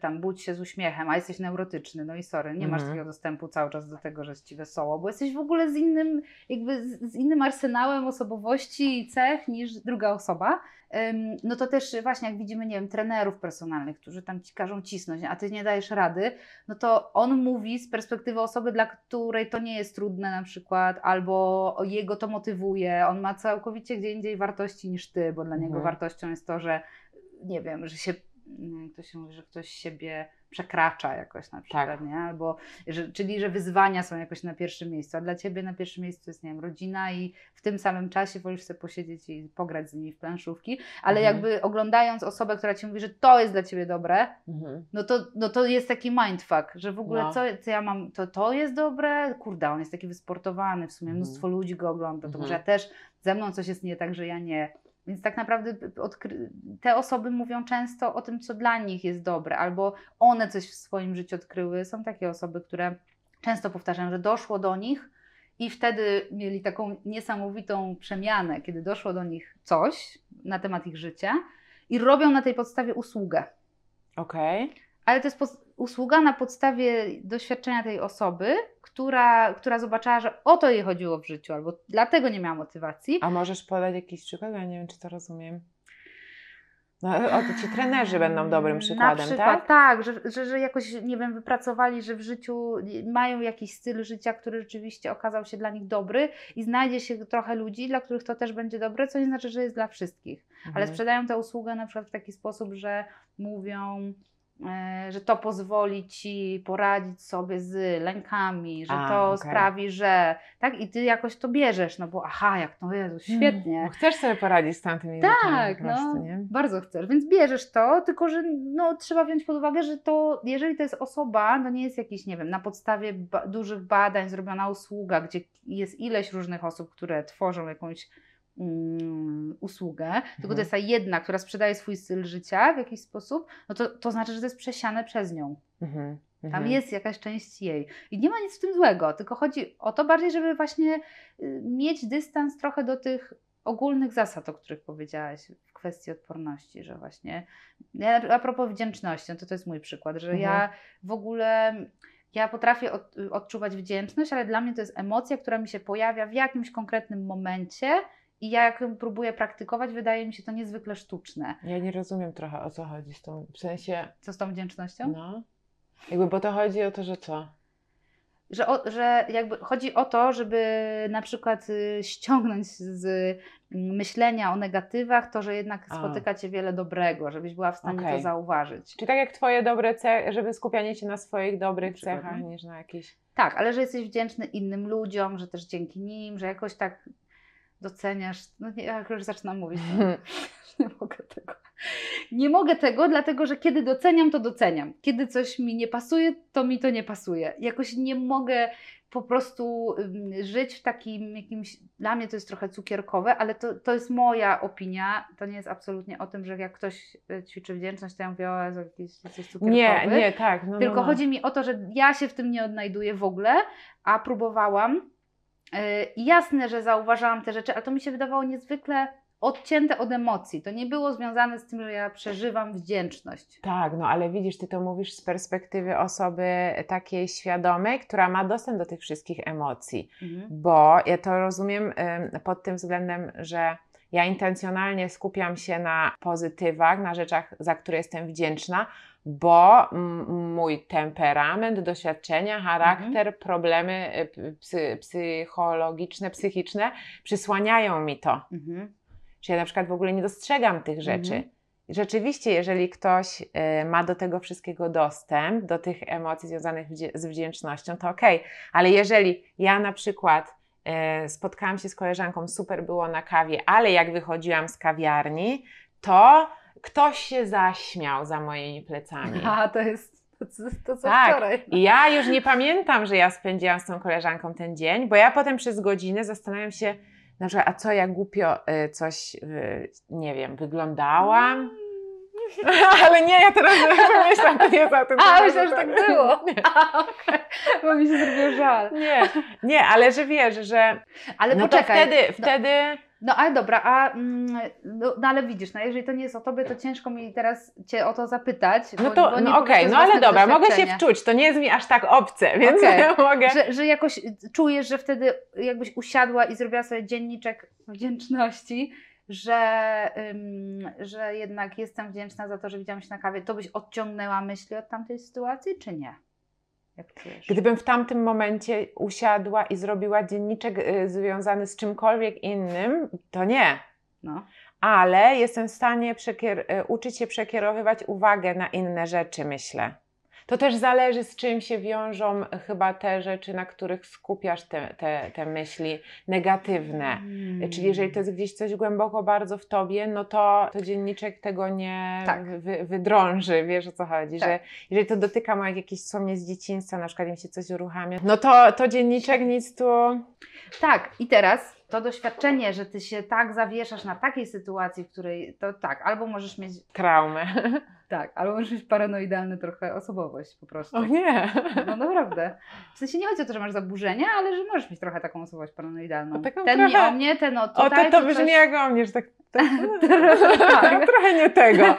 tam budź się z uśmiechem, a jesteś neurotyczny, no i sorry, nie masz Mhm. takiego dostępu cały czas do tego, że jest ci wesoło, bo jesteś w ogóle z innym, jakby z, z innym arsenałem osobowości i cech niż druga osoba. No to też właśnie jak widzimy, nie wiem, trenerów personalnych, którzy tam ci każą cisnąć, a ty nie dajesz rady, no to on mówi z perspektywy osoby, dla której to nie jest trudne na przykład, albo jego to motywuje, on ma całkowicie gdzie indziej wartości niż ty, bo dla niego Mhm. wartością jest to, że nie wiem, że się, jak to się mówi, że ktoś siebie przekracza jakoś na przykład, Tak. nie? Albo, że, czyli, że wyzwania są jakoś na pierwszym miejscu, a dla ciebie na pierwszym miejscu jest, nie wiem, rodzina i w tym samym czasie wolisz sobie posiedzieć i pograć z nimi w planszówki, ale Mhm. jakby oglądając osobę, która ci mówi, że to jest dla ciebie dobre, Mhm. no to, no to jest taki mindfuck, że w ogóle No. co, co ja mam, to to jest dobre, kurde, on jest taki wysportowany, w sumie Mhm. mnóstwo ludzi go ogląda, to Mhm. może ja też, ze mną coś jest nie tak, że ja nie. Więc tak naprawdę te osoby mówią często o tym, co dla nich jest dobre, albo one coś w swoim życiu odkryły. Są takie osoby, które często powtarzają, że doszło do nich i wtedy mieli taką niesamowitą przemianę, kiedy doszło do nich coś na temat ich życia i robią na tej podstawie usługę. Okej. Ale to jest usługa na podstawie doświadczenia tej osoby, która, która zobaczyła, że o to jej chodziło w życiu, albo dlatego nie miała motywacji. A możesz podać jakiś przykład? Ja nie wiem, czy to rozumiem. No, o, to ci trenerzy będą dobrym przykładem, Na przykład, tak? tak, że, że, że jakoś, nie wiem, wypracowali, że w życiu mają jakiś styl życia, który rzeczywiście okazał się dla nich dobry i znajdzie się trochę ludzi, dla których to też będzie dobre, co nie znaczy, że jest dla wszystkich. Ale Mhm. sprzedają tę usługę na przykład w taki sposób, że mówią, że to pozwoli ci poradzić sobie z lękami, że A, to okej. sprawi, że tak i ty jakoś to bierzesz, no bo aha, jak to Jezu, świetnie. Bo chcesz sobie poradzić z tamtymi rzeczami Tak, po prostu, no, nie? bardzo chcesz, więc bierzesz to, tylko że no, trzeba wziąć pod uwagę, że to, jeżeli to jest osoba, to nie jest jakiś, nie wiem, na podstawie ba- dużych badań zrobiona usługa, gdzie jest ileś różnych osób, które tworzą jakąś mm, usługę, tylko Mhm. to jest ta jedna, która sprzedaje swój styl życia w jakiś sposób, no to, to znaczy, że to jest przesiane przez nią. Mhm. Tam mhm. jest jakaś część jej. I nie ma nic w tym złego, tylko chodzi o to bardziej, żeby właśnie y, mieć dystans trochę do tych ogólnych zasad, o których powiedziałaś w kwestii odporności, że właśnie ja, a propos wdzięczności, no to to jest mój przykład, że ja Mhm. w ogóle ja potrafię od, odczuwać wdzięczność, ale dla mnie to jest emocja, która mi się pojawia w jakimś konkretnym momencie i ja jak próbuję praktykować, wydaje mi się to niezwykle sztuczne. Ja nie rozumiem trochę o co chodzi z tą, w sensie, Co z tą wdzięcznością? no, jakby, bo to chodzi o to, że co? Że, o, że jakby chodzi o to, żeby na przykład y, ściągnąć z myślenia o negatywach to, że jednak A. spotyka Cię wiele dobrego, żebyś była w stanie to Okej. zauważyć. Czy tak jak twoje dobre cechy, żeby skupianie się na swoich dobrych Na cechach no. niż na jakichś... Tak, ale że jesteś wdzięczny innym ludziom, że też dzięki nim, że jakoś tak doceniasz. No nie, ja już zaczynam mówić. No. Nie mogę tego. Nie mogę tego, dlatego że kiedy doceniam, to doceniam. Kiedy coś mi nie pasuje, to mi to nie pasuje. Jakoś nie mogę po prostu żyć w takim jakimś. Dla mnie to jest trochę cukierkowe, ale to, to jest moja opinia. To nie jest absolutnie o tym, że jak ktoś y, ćwiczy wdzięczność, to ja mówię, o Jezu, jakiś jesteś cukierkowy. Nie, nie, tak. No, Tylko no, no. chodzi mi o to, że ja się w tym nie odnajduję w ogóle, a próbowałam. I jasne, że zauważałam te rzeczy, ale to mi się wydawało niezwykle odcięte od emocji. To nie było związane z tym, że ja przeżywam wdzięczność. Tak, no ale widzisz, ty to mówisz z perspektywy osoby takiej świadomej, która ma dostęp do tych wszystkich emocji. Mhm. Bo ja to rozumiem pod tym względem, że ja intencjonalnie skupiam się na pozytywach, na rzeczach, za które jestem wdzięczna, bo mój temperament, doświadczenia, charakter, problemy y, p- psy, psychologiczne, psychiczne przysłaniają mi to. Mhm. Czy ja na przykład w ogóle nie dostrzegam tych rzeczy. Mhm. Rzeczywiście, jeżeli ktoś y, ma do tego wszystkiego dostęp, do tych emocji związanych z wdzięcznością, to okej. Ale jeżeli ja na przykład y, spotkałam się z koleżanką, super było na kawie, ale jak wychodziłam z kawiarni, to ktoś się zaśmiał za moimi plecami. A to jest to, co- to co Tak. wczoraj. I ja już nie pamiętam, że ja spędziłam z tą koleżanką ten dzień, bo ja potem przez godzinę zastanawiam się, na przykład, a co ja głupio y, coś, y, nie wiem, wyglądałam. Ale nie, ja teraz pomyślam, to nie jest o tym. A, myślę, że tak było. Nie, A, okej. Bo mi się zrobiło żal. nie, nie, ale że wiesz, że Ale no to poczekaj. wtedy, wtedy No ale dobra, a mm, no, no ale widzisz, no jeżeli to nie jest o tobie, to ciężko mi teraz Cię o to zapytać. no to, no okej, z no ale dobra, mogę się wczuć, to nie jest mi aż tak obce, więc Okej. mogę. Że, że jakoś czujesz, że wtedy jakbyś usiadła i zrobiła sobie dzienniczek wdzięczności, że, ym, że jednak jestem wdzięczna za to, że widziałam się na kawie, to byś odciągnęła myśli od tamtej sytuacji, czy nie? Jak czujesz? Gdybym w tamtym momencie usiadła i zrobiła dzienniczek y, związany z czymkolwiek innym, to nie. No. Ale jestem w stanie y, uczyć się przekierowywać uwagę na inne rzeczy, myślę. To też zależy, z czym się wiążą chyba te rzeczy, na których skupiasz te, te, te myśli negatywne. Mm. Czyli jeżeli to jest gdzieś coś głęboko bardzo w tobie, no to, to dzienniczek tego nie Tak. wy, wydrąży, wiesz o co chodzi, Tak. że jeżeli to dotyka moich jakichś wspomnień z dzieciństwa, na przykład im się coś uruchamia, no to, to dzienniczek nic tu... Tak, i teraz to doświadczenie, że ty się tak zawieszasz na takiej sytuacji, w której to tak, albo możesz mieć Traumę. tak, albo możesz mieć paranoidalny trochę osobowość po prostu. O nie. No naprawdę. W sensie nie chodzi o to, że masz zaburzenia, ale że możesz mieć trochę taką osobowość paranoidalną. No taką ten trochę- nie o mnie, ten o O, tutaj. to, to tu brzmi coś- jak o mnie, że tak... tak Tak. trochę nie tego.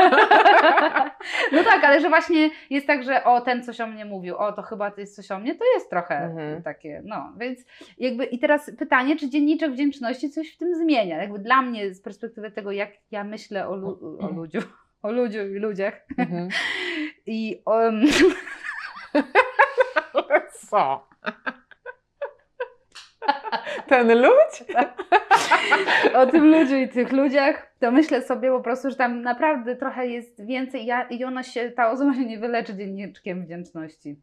No tak, ale że właśnie jest tak, że o, ten coś o mnie mówił, o, to chyba to jest coś o mnie, to jest trochę Mhm. takie, no, więc jakby i teraz pytanie, czy dzienniczek wdzięczności coś w tym zmienia? Jakby dla mnie z perspektywy tego, jak ja myślę o, lu- o ludziu, o ludziu i ludziach Mhm. i um, Co? Ten ludź? o tym ludziu i tych ludziach, to myślę sobie po prostu, że tam naprawdę trochę jest więcej ja, i ona się, ta osoba się nie wyleczy dzienniczkiem wdzięczności.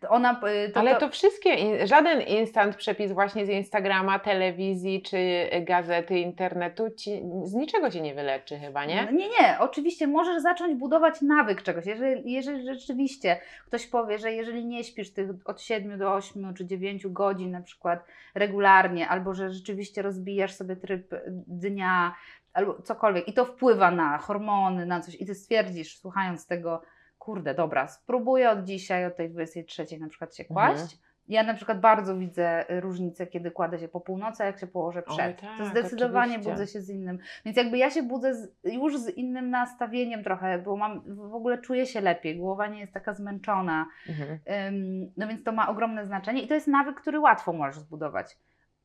To ona, y, to, Ale to, wszystkie, żaden instant przepis właśnie z Instagrama, telewizji czy gazety, internetu ci, z niczego cię nie wyleczy chyba, nie? No Nie, nie, oczywiście możesz zacząć budować nawyk czegoś. Jeżeli, jeżeli rzeczywiście ktoś powie, że jeżeli nie śpisz tych od 7 do 8 czy 9 godzin na przykład regularnie, albo że rzeczywiście rozbijasz sobie tryb dnia, albo cokolwiek i to wpływa na hormony, na coś i ty stwierdzisz, słuchając tego, kurde, dobra, spróbuję od dzisiaj, od tej 23 na przykład się kłaść. Mhm. Ja na przykład bardzo widzę różnicę, kiedy kładę się po północy, a jak się położę Oj, przed. tak, to zdecydowanie oczywiście. budzę się z innym. Więc jakby ja się budzę z, już z innym nastawieniem trochę, bo mam, w ogóle czuję się lepiej, głowa nie jest taka zmęczona. Mhm. Ym, no więc to ma ogromne znaczenie i to jest nawyk, który łatwo możesz zbudować.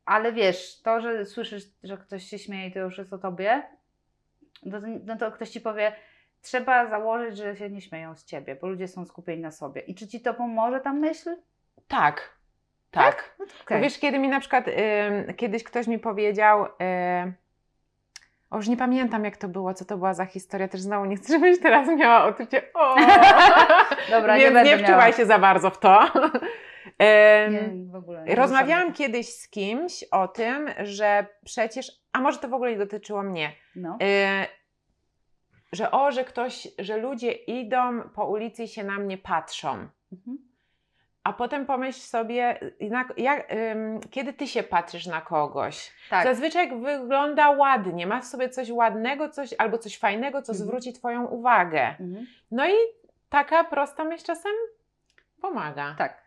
Ale wiesz, to, że słyszysz, że ktoś się śmieje i to już jest o tobie, no to, no to ktoś ci powie, trzeba założyć, że się nie śmieją z ciebie, bo ludzie są skupieni na sobie. I czy ci to pomoże ta myśl? Tak, tak. No to Bo okej. Wiesz, kiedy mi na przykład ym, kiedyś ktoś mi powiedział, y, o już nie pamiętam jak to było, co to była za historia, też znowu nie chcę, żebyś teraz miała uczucie, o, Dobra, nie więc nie miała. wczuwaj się za bardzo w to. Nie, w ogóle nie Rozmawiałam ruszam. kiedyś z kimś o tym, że przecież, a może to w ogóle nie dotyczyło mnie, No. y, że o, że ktoś, że ludzie idą po ulicy i się na mnie patrzą. Mhm. A potem pomyśl sobie, na, jak, ym, kiedy ty się patrzysz na kogoś. Tak. Zazwyczaj wygląda ładnie, ma w sobie coś ładnego, coś albo coś fajnego, co Mhm. zwróci Twoją uwagę. Mhm. No i taka prosta myśl czasem pomaga. Tak.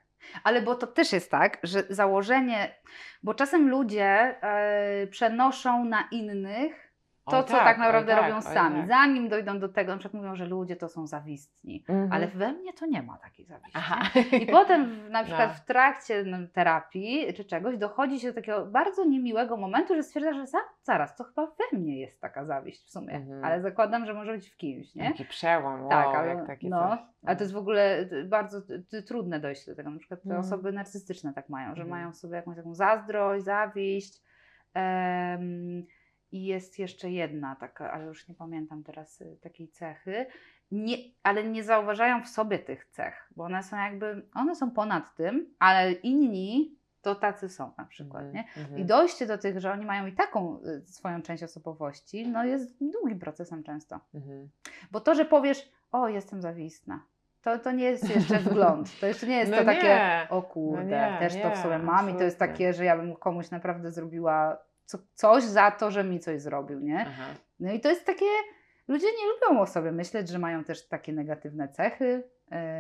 Ale bo to też jest tak, że założenie, bo czasem ludzie e, przenoszą na innych to, co tak, oj naprawdę tak, robią sami. tak. Zanim dojdą do tego, na przykład mówią, że ludzie to są zawistni. Mhm. Ale we mnie to nie ma takiej zawiści. Aha. I potem na przykład No. w trakcie no, terapii czy czegoś dochodzi się do takiego bardzo niemiłego momentu, że stwierdza, że za, zaraz, to chyba we mnie jest taka zawiść w sumie. Mhm. Ale zakładam, że może być w kimś, nie? Taki przełom, wow, Tak, ale, jak takie no, coś. ale to jest w ogóle bardzo trudne dojść do tego. Na przykład te Mm. osoby narcystyczne tak mają, że Mhm. mają w sobie jakąś taką zazdrość, zawiść. em, I jest jeszcze jedna taka, ale już nie pamiętam teraz y, takiej cechy. Nie, ale nie zauważają w sobie tych cech, bo one są jakby, one są ponad tym, ale inni to tacy są na przykład, Mhm, nie? mhm. I dojście do tych, że oni mają i taką y, swoją część osobowości, no jest długim procesem często. Mhm. Bo to, że powiesz, o, jestem zawistna, to, to nie jest jeszcze wgląd. To jeszcze nie jest No to takie, nie. o kurde, No nie, też to w nie, sobie mam i to jest absolutnie. takie, że ja bym komuś naprawdę zrobiła co, coś za to, że mi coś zrobił, nie? Aha. No i to jest takie, ludzie nie lubią o sobie myśleć, że mają też takie negatywne cechy.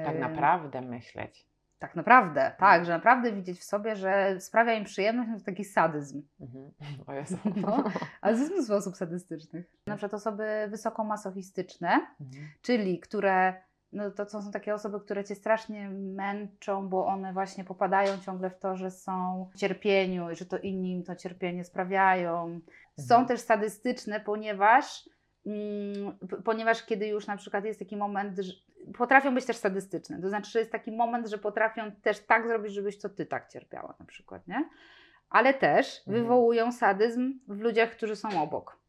Tak Yy, naprawdę myśleć. Tak naprawdę, tak, że naprawdę widzieć w sobie, że sprawia im przyjemność, no to taki sadyzm. Mhm. O Jezu. No. Ale jest mnóstwo osób sadystycznych. Na przykład osoby wysokomasochistyczne, Mhm. czyli które, no to są takie osoby, które cię strasznie męczą, bo one właśnie popadają ciągle w to, że są w cierpieniu i że to inni im to cierpienie sprawiają. Są Mhm. też sadystyczne, ponieważ, mm, ponieważ kiedy już na przykład jest taki moment, że potrafią być też sadystyczne. To znaczy, że jest taki moment, że potrafią też tak zrobić, żebyś to ty tak cierpiała na przykład, nie? Ale też Mhm. wywołują sadyzm w ludziach, którzy są obok.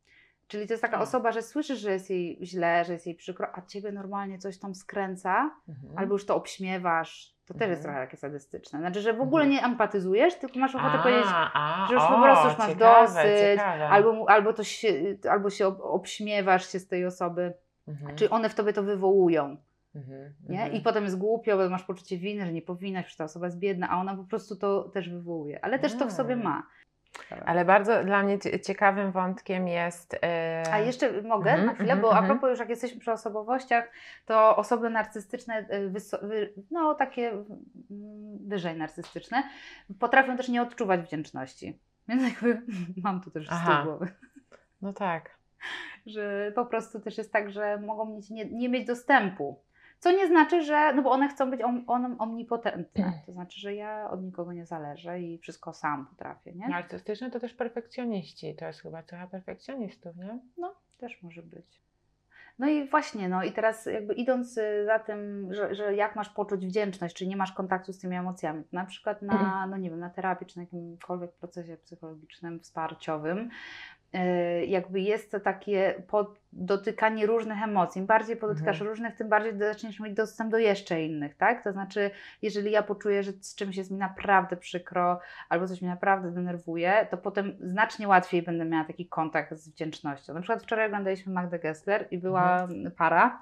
Czyli to jest taka A. osoba, że słyszysz, że jest jej źle, że jest jej przykro, a ciebie normalnie coś tam skręca, Mhm. albo już to obśmiewasz. To też jest Mhm. trochę takie sadystyczne. Znaczy, że w ogóle Mhm. nie empatyzujesz, tylko masz ochotę A, powiedzieć, a, że już po o, prostu już masz ciekawe, dosyć, ciekawe. albo, albo, to się, albo się ob- obśmiewasz się z tej osoby. Mhm. Czyli one w tobie to wywołują, Mhm, nie? mhm. I potem jest głupio, bo masz poczucie winy, że nie powinnaś, że ta osoba jest biedna, a ona po prostu to też wywołuje. Ale też to w sobie ma. Ale bardzo dla mnie cie- ciekawym wątkiem jest. e, A jeszcze mogę Mhm, na chwilę, mhm, bo a mhm. propos już jak jesteśmy przy osobowościach, to osoby narcystyczne, y, no takie mm, wyżej narcystyczne, potrafią też nie odczuwać wdzięczności. Więc jakby mam tu też z głowy, No tak. że po prostu też jest tak, że mogą mieć, nie, nie mieć dostępu. Co nie znaczy, że, no bo one chcą być om, om, omnipotentne. To znaczy, że ja od nikogo nie zależę i wszystko sam potrafię, nie? Narcystyczne to też perfekcjoniści. To jest chyba trochę perfekcjonistów, nie? No, też może być. No i właśnie, no i teraz jakby idąc y, za tym, że, że jak masz poczuć wdzięczność, czy nie masz kontaktu z tymi emocjami, na przykład na, Mhm. no nie wiem, na terapii, czy na jakimkolwiek procesie psychologicznym, wsparciowym, jakby jest to takie pod, dotykanie różnych emocji. Im bardziej podotykasz Mhm. różnych, tym bardziej zaczniesz mieć dostęp do jeszcze innych, tak? To znaczy, jeżeli ja poczuję, że z czymś jest mi naprawdę przykro, albo coś mnie naprawdę denerwuje, to potem znacznie łatwiej będę miała taki kontakt z wdzięcznością. Na przykład wczoraj oglądaliśmy Magdę Gessler i była para, ym,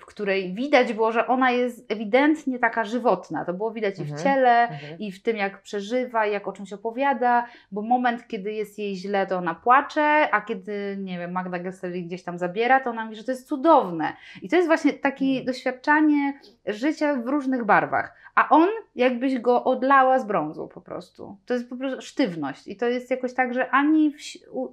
w której widać było, że ona jest ewidentnie taka żywotna. To było widać i w Mhm. ciele, Mhm. i w tym, jak przeżywa, jak o czymś opowiada, bo moment, kiedy jest jej źle, to ona płacze, a kiedy, nie wiem, Magda Gessler gdzieś tam zabiera, to ona mówi, że to jest cudowne. I to jest właśnie takie Mhm. doświadczanie życia w różnych barwach. A on, jakbyś go odlała z brązu po prostu. To jest po prostu sztywność. I to jest jakoś tak, że ani w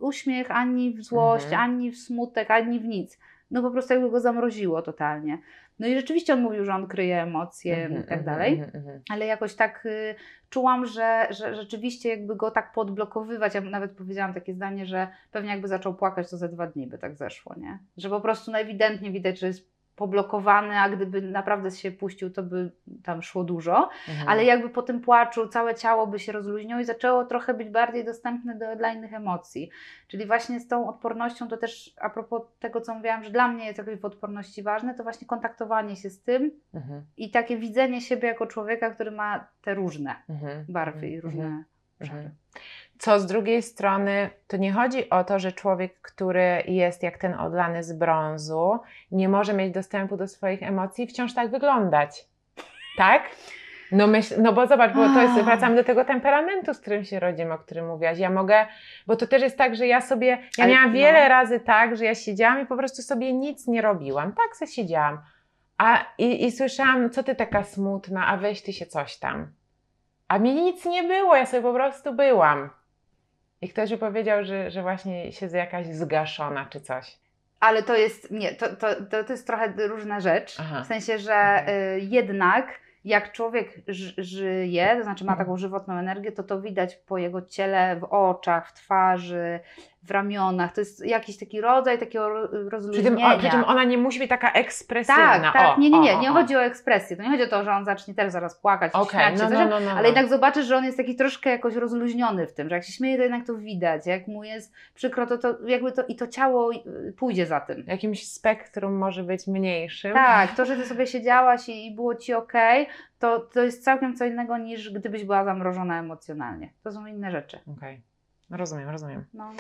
uśmiech, ani w złość, Mhm. ani w smutek, ani w nic. No po prostu jakby go zamroziło totalnie. No i rzeczywiście on mówił, że on kryje emocje Mhm, i tak mhm, dalej mhm, mhm. ale jakoś tak y, czułam, że, że rzeczywiście jakby go tak podblokowywać, ja nawet powiedziałam takie zdanie, że pewnie jakby zaczął płakać, to za dwa dni by tak zeszło, nie? Że po prostu no ewidentnie widać, że jest poblokowany, a gdyby naprawdę się puścił, to by tam szło dużo, Mhm. ale jakby po tym płaczu całe ciało by się rozluźniło i zaczęło trochę być bardziej dostępne do, dla innych emocji. Czyli właśnie z tą odpornością, to też a propos tego, co mówiłam, że dla mnie jest jakoś w odporności ważne, to właśnie kontaktowanie się z tym Mhm, i takie widzenie siebie jako człowieka, który ma te różne mhm, barwy i mhm, różne mhm. Co z drugiej strony, to nie chodzi o to, że człowiek, który jest jak ten odlany z brązu, nie może mieć dostępu do swoich emocji i wciąż tak wyglądać. Tak? No, myśl, no bo zobacz, bo to jest, A. wracamy do tego temperamentu, z którym się rodzimy, o którym mówiłaś. Ja mogę, bo to też jest tak, że ja sobie, ja Ale miałam no. wiele razy tak, że ja siedziałam i po prostu sobie nic nie robiłam. Tak se siedziałam. A, i, I słyszałam, co ty taka smutna, a weź ty się coś tam. A mi nic nie było, ja sobie po prostu byłam. I ktoś by powiedział, że, że właśnie siedzę jakaś zgaszona czy coś. Ale to jest, nie, to, to, to, to jest trochę różna rzecz. Aha. W sensie, że Mhm. y, jednak jak człowiek ży, żyje, to znaczy ma Mhm. taką żywotną energię, to to widać po jego ciele, w oczach, w twarzy, w ramionach. To jest jakiś taki rodzaj takiego rozluźnienia. przy czym ona nie musi być taka ekspresywna. tak, tak, o, nie, nie, nie, o, nie o, chodzi o ekspresję. To nie chodzi o to, że on zacznie też zaraz płakać, Okej, śmiać no, no, no, no, ale no. jednak zobaczysz, że on jest taki troszkę jakoś rozluźniony w tym, że jak się śmieje, to jednak to widać. Jak mu jest przykro, to, to jakby to i to ciało y, pójdzie za tym. Jakimś spektrum może być mniejszym. Tak, to, że ty sobie siedziałaś i, i było ci ok, to, to jest całkiem co innego niż gdybyś była zamrożona emocjonalnie. To są inne rzeczy. Okej, rozumiem, rozumiem. No.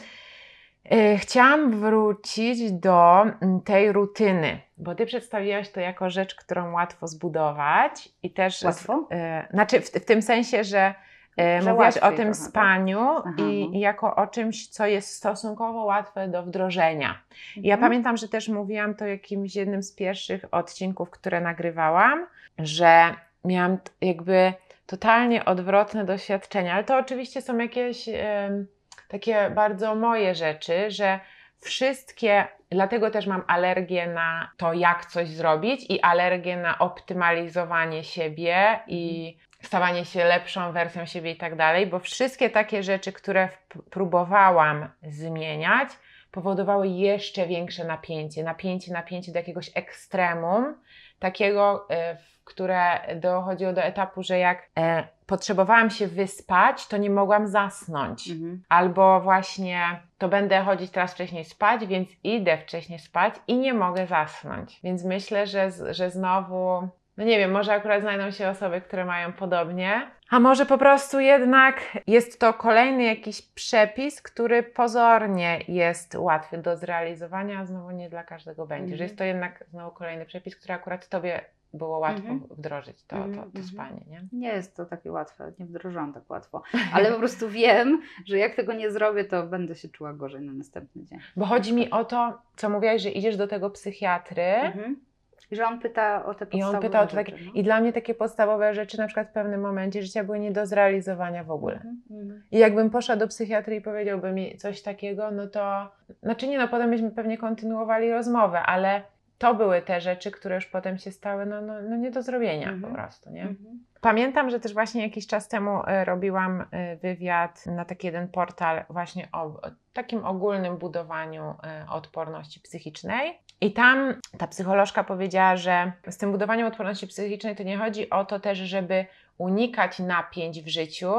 E, Chciałam wrócić do mm, tej rutyny, bo ty przedstawiłaś to jako rzecz, którą łatwo zbudować i też. Łatwo? E, znaczy, w, w tym sensie, że, e, Że mówiłaś o tym tak? spaniu Aha. i, i jako o czymś, co jest stosunkowo łatwe do wdrożenia. I Ja Mhm. pamiętam, że też mówiłam to jakimś jednym z pierwszych odcinków, które nagrywałam, że miałam jakby totalnie odwrotne doświadczenia, ale to oczywiście są jakieś em, takie bardzo moje rzeczy, że wszystkie, dlatego też mam alergię na to, jak coś zrobić i alergię na optymalizowanie siebie i stawanie się lepszą wersją siebie i tak dalej, bo wszystkie takie rzeczy, które próbowałam zmieniać, powodowały jeszcze większe napięcie, napięcie, napięcie do jakiegoś ekstremum, takiego, w które dochodziło do etapu, że jak e, potrzebowałam się wyspać, to nie mogłam zasnąć. Mhm. Albo właśnie to będę chodzić teraz wcześniej spać, więc idę wcześniej spać i nie mogę zasnąć. Więc myślę, że, że znowu, no nie wiem, może akurat znajdą się osoby, które mają podobnie. A może po prostu jednak jest to kolejny jakiś przepis, który pozornie jest łatwy do zrealizowania, a znowu nie dla każdego będzie. Mhm. Że jest to jednak znowu kolejny przepis, który akurat Tobie było łatwo Mhm. wdrożyć, to, to, Mhm, to mhm. spanie, nie? Nie jest to takie łatwe, nie wdrożyłam tak łatwo, ale po prostu wiem, że jak tego nie zrobię, to będę się czuła gorzej na następny dzień. Bo chodzi mi o to, co mówiłaś, że idziesz do tego psychiatry Mhm. I że on pyta o te i podstawowe on pyta o to takie. no. I dla mnie takie podstawowe rzeczy, na przykład w pewnym momencie życia były nie do zrealizowania w ogóle. Mhm, mhm. I jakbym poszła do psychiatry i powiedziałby mi coś takiego, no to. Znaczy nie, no potem byśmy pewnie kontynuowali rozmowę, ale to były te rzeczy, które już potem się stały no, no, no nie do zrobienia Mhm. po prostu, nie? Mhm. Pamiętam, że też właśnie jakiś czas temu e, robiłam e, wywiad na taki jeden portal właśnie o, o takim ogólnym budowaniu e, odporności psychicznej. I tam ta psycholożka powiedziała, że z tym budowaniem odporności psychicznej to nie chodzi o to też, żeby unikać napięć w życiu,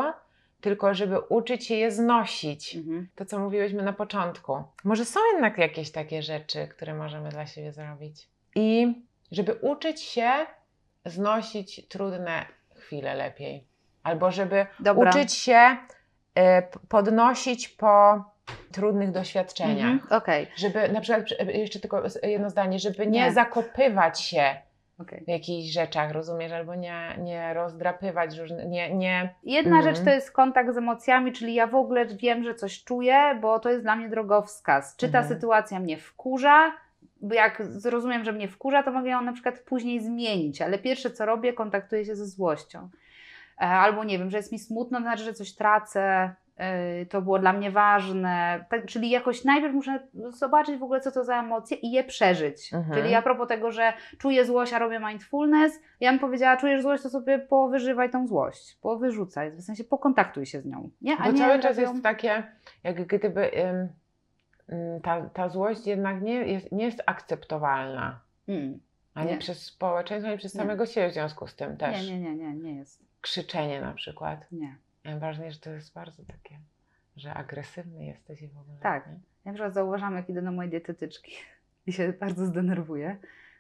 tylko żeby uczyć się je znosić. Mhm. To, co mówiłyśmy na początku. Może są jednak jakieś takie rzeczy, które możemy dla siebie zrobić. I żeby uczyć się znosić trudne chwile lepiej. Albo żeby Dobra. uczyć się y, podnosić po trudnych doświadczeniach. Mhm. Okej, Żeby na przykład, przy- jeszcze tylko jedno zdanie, żeby nie, Nie. zakopywać się okej. w jakichś rzeczach, rozumiesz? Albo nie, nie rozdrapywać, różne, nie, nie Jedna Mhm. rzecz to jest kontakt z emocjami, czyli ja w ogóle wiem, że coś czuję, bo to jest dla mnie drogowskaz. Czy ta Mhm. sytuacja mnie wkurza? Bo jak zrozumiem, że mnie wkurza, to mogę ją na przykład później zmienić, ale pierwsze co robię, kontaktuję się ze złością. E, Albo nie wiem, że jest mi smutno, to znaczy, że coś tracę, to było dla mnie ważne. Tak, czyli jakoś najpierw muszę zobaczyć w ogóle, co to za emocje i je przeżyć. Mhm. Czyli a propos tego, że czuję złość, a robię mindfulness, ja bym powiedziała, czujesz złość, to sobie powyżywaj tą złość, powyrzucaj, w sensie pokontaktuj się z nią. Nie? A Bo nie cały czas robią- jest takie, jak gdyby ym, ym, ta, ta złość jednak nie jest, nie jest akceptowalna. Mm. Ani Nie. przez społeczeństwo, ani przez Nie. samego siebie w związku z tym też. Nie, nie, nie, nie, nie jest. Krzyczenie na przykład. Nie. Ważne, że to jest bardzo takie, że agresywny jesteś i w ogóle. Tak. Nie? Ja na przykład zauważam, jak idę do mojej dietetyczki i się bardzo zdenerwuję.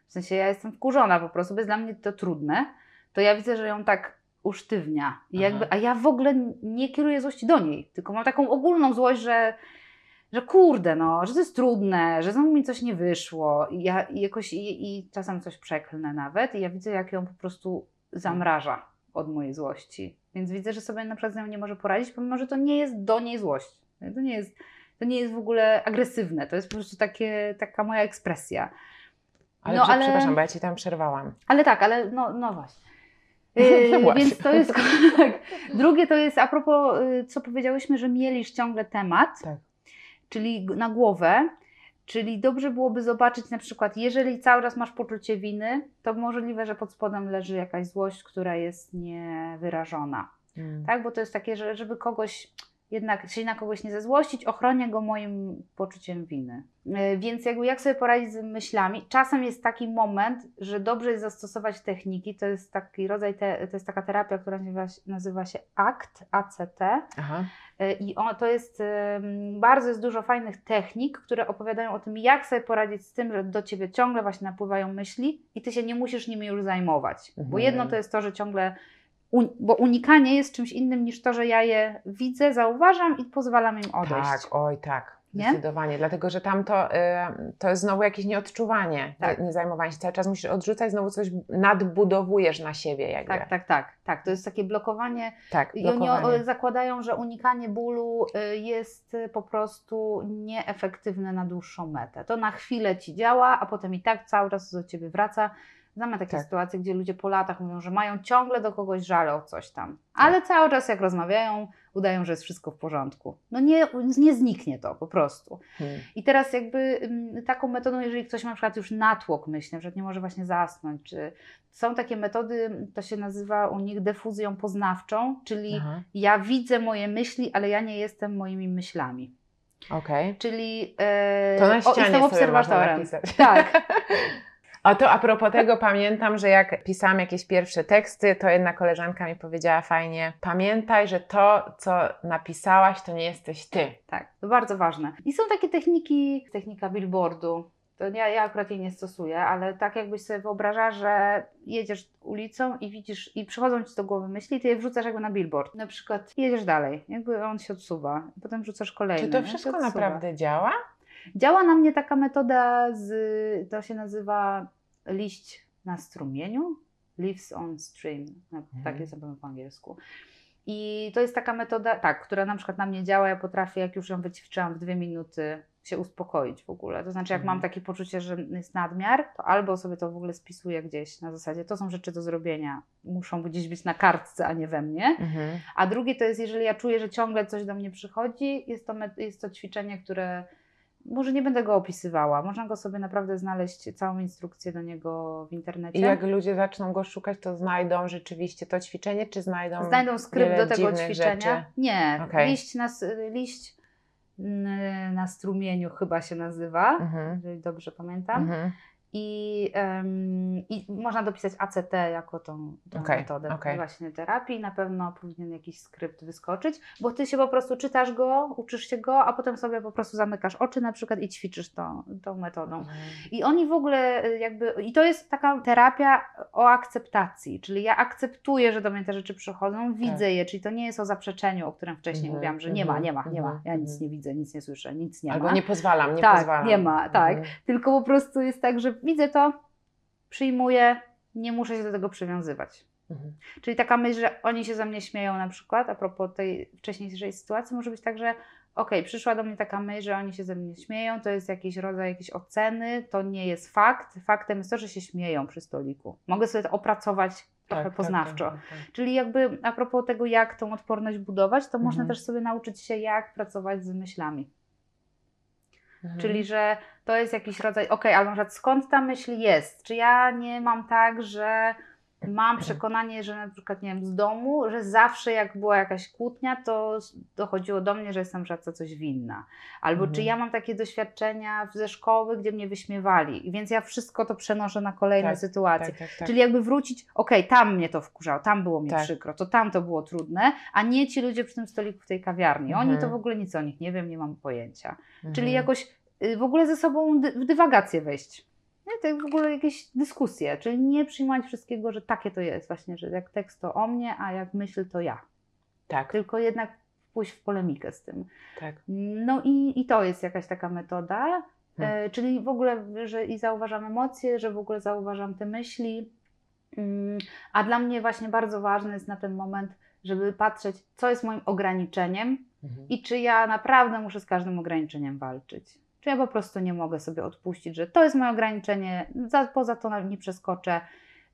W sensie ja jestem wkurzona po prostu, bo jest dla mnie to trudne, to ja widzę, że ją tak usztywnia. I jakby, Aha. a ja w ogóle nie kieruję złości do niej, tylko mam taką ogólną złość, że, że kurde, no, że to jest trudne, że znowu mi coś nie wyszło. I ja i jakoś i, i czasem coś przeklnę nawet i ja widzę, jak ją po prostu zamraża od mojej złości. Więc widzę, że sobie na przykład z nią nie może poradzić, pomimo, że to nie jest do niej złość. To nie jest, to nie jest w ogóle agresywne, to jest po prostu takie, taka moja ekspresja. Ale, No, ale- przepraszam, bo ja ci tam przerwałam. Ale tak, ale no, no właśnie. No Yy, właśnie. więc to jest tak. Drugie to jest a propos, yy, co powiedziałyśmy, że mielisz ciągle temat, Tak. czyli na głowę. Czyli dobrze byłoby zobaczyć na przykład, jeżeli cały czas masz poczucie winy, to możliwe, że pod spodem leży jakaś złość, która jest niewyrażona. Mm. Tak? Bo to jest takie, że żeby kogoś jednak się na kogoś nie zezłościć, ochronię go moim poczuciem winy. Yy, Więc jakby jak sobie poradzić z myślami? Czasem jest taki moment, że dobrze jest zastosować techniki. To jest taki rodzaj, te, to jest taka terapia, która nazywa się, nazywa się ACT, ACT. Aha. Yy, I on, to jest bardzo jest dużo fajnych technik, które opowiadają o tym, jak sobie poradzić z tym, że do ciebie ciągle właśnie napływają myśli i ty się nie musisz nimi już zajmować. Bo Mhm. jedno to jest to, że ciągle. Bo unikanie jest czymś innym niż to, że ja je widzę, zauważam i pozwalam im odejść. Tak, oj tak. Nie? Zdecydowanie, dlatego że tam to, y, to jest znowu jakieś nieodczuwanie, Tak. nie zajmowanie się. Cały czas musisz odrzucać, znowu coś nadbudowujesz na siebie jakby. tak, tak, tak, tak. To jest takie blokowanie. tak I oni blokowanie. zakładają, że unikanie bólu y, jest po prostu nieefektywne na dłuższą metę. To na chwilę ci działa, a potem i tak cały czas do ciebie wraca. Znamy takie Tak. sytuacje, gdzie ludzie po latach mówią, że mają ciągle do kogoś żal o coś tam, Tak. ale cały czas jak rozmawiają, udają, że jest wszystko w porządku. No nie, nie zniknie to po prostu. Hmm. I teraz jakby ym, taką metodą, jeżeli ktoś ma na przykład już natłok myśli, na przykład nie może właśnie zasnąć, czy są takie metody, to się nazywa u nich defuzją poznawczą, czyli Aha. ja widzę moje myśli, ale ja nie jestem moimi myślami. Okej. Czyli e, To na o, jestem obserwatorem. Tak, A to a propos tego pamiętam, że jak pisałam jakieś pierwsze teksty, to jedna koleżanka mi powiedziała fajnie, pamiętaj, że to, co napisałaś, to nie jesteś ty. tak, to bardzo ważne. I są takie techniki, technika billboardu. To ja, ja akurat jej nie stosuję, ale tak jakbyś sobie wyobrażała, że jedziesz ulicą i widzisz, i przychodzą ci do głowy myśli, ty je wrzucasz jakby na billboard. Na przykład jedziesz dalej, jakby on się odsuwa, potem wrzucasz kolejny. Czy to wszystko naprawdę działa? Działa na mnie taka metoda z, to się nazywa liść na strumieniu, leaves on stream, na- Mhm. tak jest po angielsku. I to jest taka metoda, tak, która na przykład na mnie działa, ja potrafię, jak już ją wyćwiczyłam w dwie minuty, się uspokoić w ogóle. To znaczy, jak Mhm. mam takie poczucie, że jest nadmiar, to albo sobie to w ogóle spisuję gdzieś na zasadzie, to są rzeczy do zrobienia, muszą gdzieś być na kartce, a nie we mnie. Mhm. A drugie to jest, jeżeli ja czuję, że ciągle coś do mnie przychodzi, jest to, jest to ćwiczenie, które może nie będę go opisywała. Można go sobie naprawdę znaleźć, całą instrukcję do niego w internecie. I jak ludzie zaczną go szukać, to znajdą rzeczywiście to ćwiczenie, czy znajdą. Znajdą skrypt do tego ćwiczenia. rzeczy? Nie, Okej. liść, na, liść na strumieniu chyba się nazywa, Mhm. jeżeli dobrze pamiętam. Mhm. I, em, I można dopisać ACT jako tą, tą Okej, metodę okej. właśnie terapii. Na pewno powinien jakiś skrypt wyskoczyć, bo ty się po prostu czytasz go, uczysz się go, a potem sobie po prostu zamykasz oczy na przykład i ćwiczysz tą, tą metodą. Mhm. I oni w ogóle y, jakby, i to jest taka terapia o akceptacji, czyli ja akceptuję, że do mnie te rzeczy przychodzą, widzę je, czyli to nie jest o zaprzeczeniu, o którym wcześniej Tak. Mhm, mówiłam, że nie ma, mhm, nie ma, nie ma, mhm, ja nic mhm. nie widzę, nic nie słyszę, nic nie Albo ma. nie pozwalam, nie Tak, pozwalam. nie ma, tak. Tylko po prostu jest tak, że widzę to, przyjmuję, nie muszę się do tego przywiązywać. Mhm. Czyli taka myśl, że oni się ze mnie śmieją na przykład, a propos tej wcześniejszej sytuacji, może być tak, że okej, przyszła do mnie taka myśl, że oni się ze mnie śmieją, to jest jakiś rodzaj jakiejś oceny, to nie jest fakt. Faktem jest to, że się śmieją przy stoliku. Mogę sobie to opracować trochę Tak, tak, poznawczo. tak, tak, tak. Czyli jakby a propos tego, jak tą odporność budować, to można Mhm. też sobie nauczyć się, jak pracować z myślami. Mhm. Czyli, że to jest jakiś rodzaj, okej, ale na przykład skąd ta myśl jest? Czy ja nie mam tak, że mam przekonanie, że na przykład, nie wiem, z domu, że zawsze jak była jakaś kłótnia, to dochodziło do mnie, że jestem za coś winna. Albo Mhm. czy ja mam takie doświadczenia ze szkoły, gdzie mnie wyśmiewali, i więc ja wszystko to przenoszę na kolejne Tak, sytuacje. Tak, tak, tak. Czyli jakby wrócić, okej, tam mnie to wkurzało, tam było mi Tak. przykro, to tam to było trudne, a nie ci ludzie przy tym stoliku w tej kawiarni. Oni Mhm. to w ogóle nic o nich nie wiem, nie mam pojęcia. Mhm. Czyli jakoś y, w ogóle ze sobą w dywagację wejść. Nie, to w ogóle jakieś dyskusje, czyli nie przyjmować wszystkiego, że takie to jest właśnie, że jak tekst to o mnie, a jak myśl to ja. Tak, Tylko jednak pójść w polemikę z tym. tak. No i, i to jest jakaś taka metoda, Hmm. e, czyli w ogóle, że i zauważam emocje, że w ogóle zauważam te myśli. Mm, A dla mnie właśnie bardzo ważne jest na ten moment, żeby patrzeć, co jest moim ograniczeniem Mhm. i czy ja naprawdę muszę z każdym ograniczeniem walczyć. Czy ja po prostu nie mogę sobie odpuścić, że to jest moje ograniczenie, za, poza to nie przeskoczę.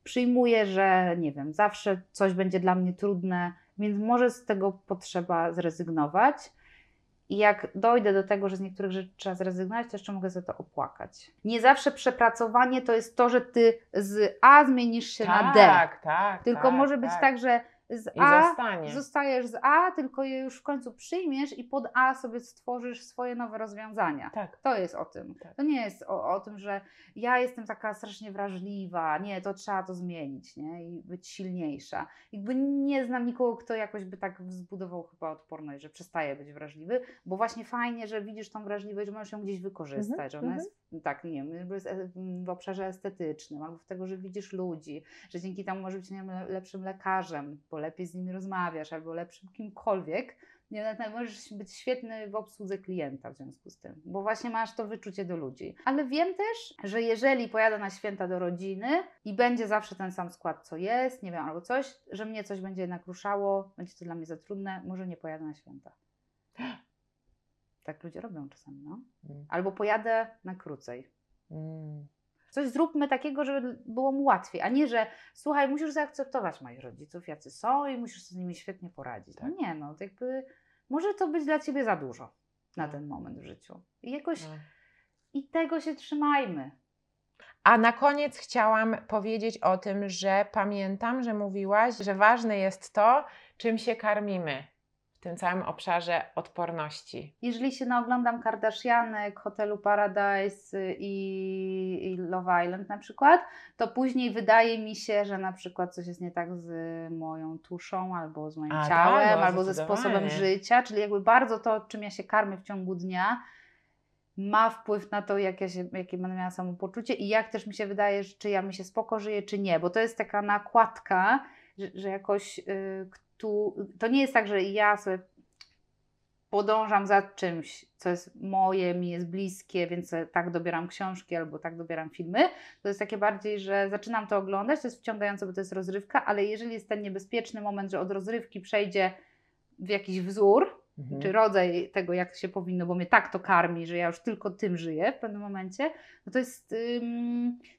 Przyjmuję, że nie wiem, zawsze coś będzie dla mnie trudne, więc może z tego potrzeba zrezygnować. I jak dojdę do tego, że z niektórych rzeczy trzeba zrezygnować, to jeszcze mogę sobie to opłakać. Nie zawsze przepracowanie to jest to, że ty z A zmienisz się na D. Tak, tak. Tylko tak, może być tak, że z I A zostanie. zostajesz z A, tylko je już w końcu przyjmiesz i pod A sobie stworzysz swoje nowe rozwiązania. Tak. To jest o tym. Tak. To nie jest o, o tym, że ja jestem taka strasznie wrażliwa, nie, to trzeba to zmienić, nie, i być silniejsza. Jakby nie znam nikogo, kto jakoś by tak zbudował chyba odporność, że przestaje być wrażliwy, bo właśnie fajnie, że widzisz tą wrażliwość, że możesz ją gdzieś wykorzystać, Mhm, że ona mhm. jest, tak, nie wiem, jest e- w obszarze estetycznym, albo w tego, że widzisz ludzi, że dzięki temu możesz być nie wiem, le- lepszym lekarzem, bo lepiej z nimi rozmawiasz, albo lepszym kimkolwiek, nie, możesz być świetny w obsłudze klienta w związku z tym, bo właśnie masz to wyczucie do ludzi. Ale wiem też, że jeżeli pojadę na święta do rodziny i będzie zawsze ten sam skład, co jest, nie wiem, albo coś, że mnie coś będzie jednak ruszało, będzie to dla mnie za trudne, może nie pojadę na święta. Tak ludzie robią czasami, no. Mm. Albo pojadę na krócej. Mm. Coś zróbmy takiego, żeby było mu łatwiej, a nie, że słuchaj, musisz zaakceptować moich rodziców, jacy są i musisz sobie z nimi świetnie poradzić. No Tak. nie, no to jakby może to być dla ciebie za dużo na No. ten moment w życiu. I jakoś No. i tego się trzymajmy. A na koniec chciałam powiedzieć o tym, że pamiętam, że mówiłaś, że ważne jest to, czym się karmimy tym całym obszarze odporności. Jeżeli się naoglądam Kardashianek, Hotelu Paradise y, i, i Love Island na przykład, to później wydaje mi się, że na przykład coś jest nie tak z moją tuszą, albo z moim A, ciałem, tak, no, albo ze sposobem życia, czyli jakby bardzo to, czym ja się karmię w ciągu dnia, ma wpływ na to, jak ja się, jakie będę miała samopoczucie i jak też mi się wydaje, czy ja mi się spoko żyje, czy nie, bo to jest taka nakładka, że, że jakoś y, tu, to nie jest tak, że ja sobie podążam za czymś, co jest moje, mi jest bliskie, więc tak dobieram książki albo tak dobieram filmy. To jest takie bardziej, że zaczynam to oglądać, to jest wciągające, bo to jest rozrywka, ale jeżeli jest ten niebezpieczny moment, że od rozrywki przejdzie w jakiś wzór, Mhm. czy rodzaj tego, jak się powinno, bo mnie tak to karmi, że ja już tylko tym żyję w pewnym momencie, no to jest,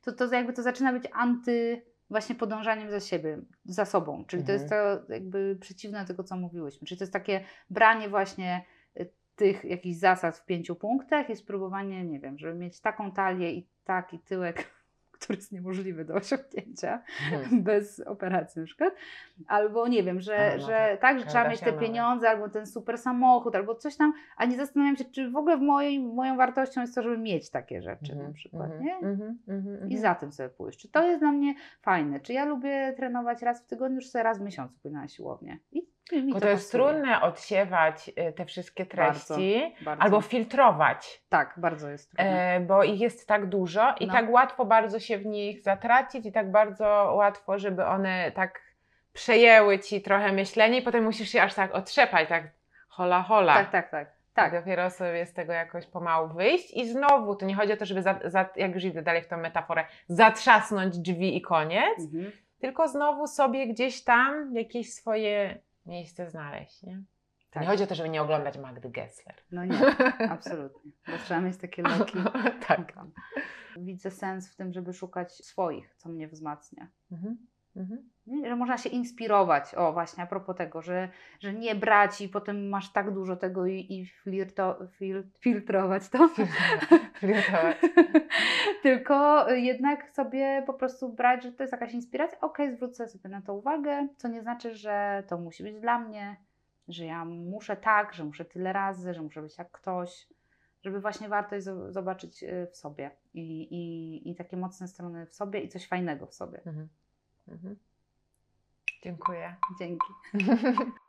to, to jakby to zaczyna być anty właśnie podążaniem za siebie, za sobą, czyli to jest to jakby przeciwne tego, co mówiłyśmy, czyli to jest takie branie właśnie y, tych jakichś zasad w pięciu punktach i spróbowanie, nie wiem, żeby mieć taką talię i taki tyłek, który jest niemożliwy do osiągnięcia Mhm. bez operacji na przykład. Albo nie wiem, że, A, no że tak, tak, że trzeba mieć te pieniądze, albo ten super samochód, albo coś tam, a nie zastanawiam się, czy w ogóle mojej, moją wartością jest to, żeby mieć takie rzeczy Mhm, na przykład, mhm, nie? mhm, I mhm. za tym sobie pójść. Czy to jest dla mnie fajne? Czy ja lubię trenować raz w tygodniu, czy sobie raz w miesiącu pójdę na siłownię? I mi Bo to jest trudne odsiewać y, te wszystkie Bardzo, treści Bardzo. albo filtrować. Tak, bardzo jest trudne. E, bo ich jest tak dużo i No. tak łatwo bardzo się w nich zatracić i tak bardzo łatwo, żeby one tak przejęły ci trochę myślenie i potem musisz się aż tak otrzepać, tak hola hola. tak, tak, tak. Tak. tak. Dopiero sobie z tego jakoś pomału wyjść i znowu, to nie chodzi o to, żeby, za, za, jak już idę dalej w tą metaforę, zatrzasnąć drzwi i koniec, Mhm. tylko znowu sobie gdzieś tam jakieś swoje miejsce znaleźć, nie? tak. Nie chodzi o to, żeby nie oglądać Magdy Gessler. No nie, absolutnie. Bo trzeba mieć takie leki. tak. Widzę sens w tym, żeby szukać swoich, co mnie wzmacnia. Mhm. Mhm. Że można się inspirować, o właśnie a propos tego, że, że nie brać i potem masz tak dużo tego i, i flirto, fil, filtrować to, Flirtować. tylko jednak sobie po prostu brać, że to jest jakaś inspiracja, okej, zwrócę sobie na to uwagę, co nie znaczy, że to musi być dla mnie, że ja muszę tak, że muszę tyle razy, że muszę być jak ktoś, żeby właśnie wartość zo- zobaczyć y, w sobie i, i, i takie mocne strony w sobie i coś fajnego w sobie. Mhm. Mhm. Dziękuję. Dzięki.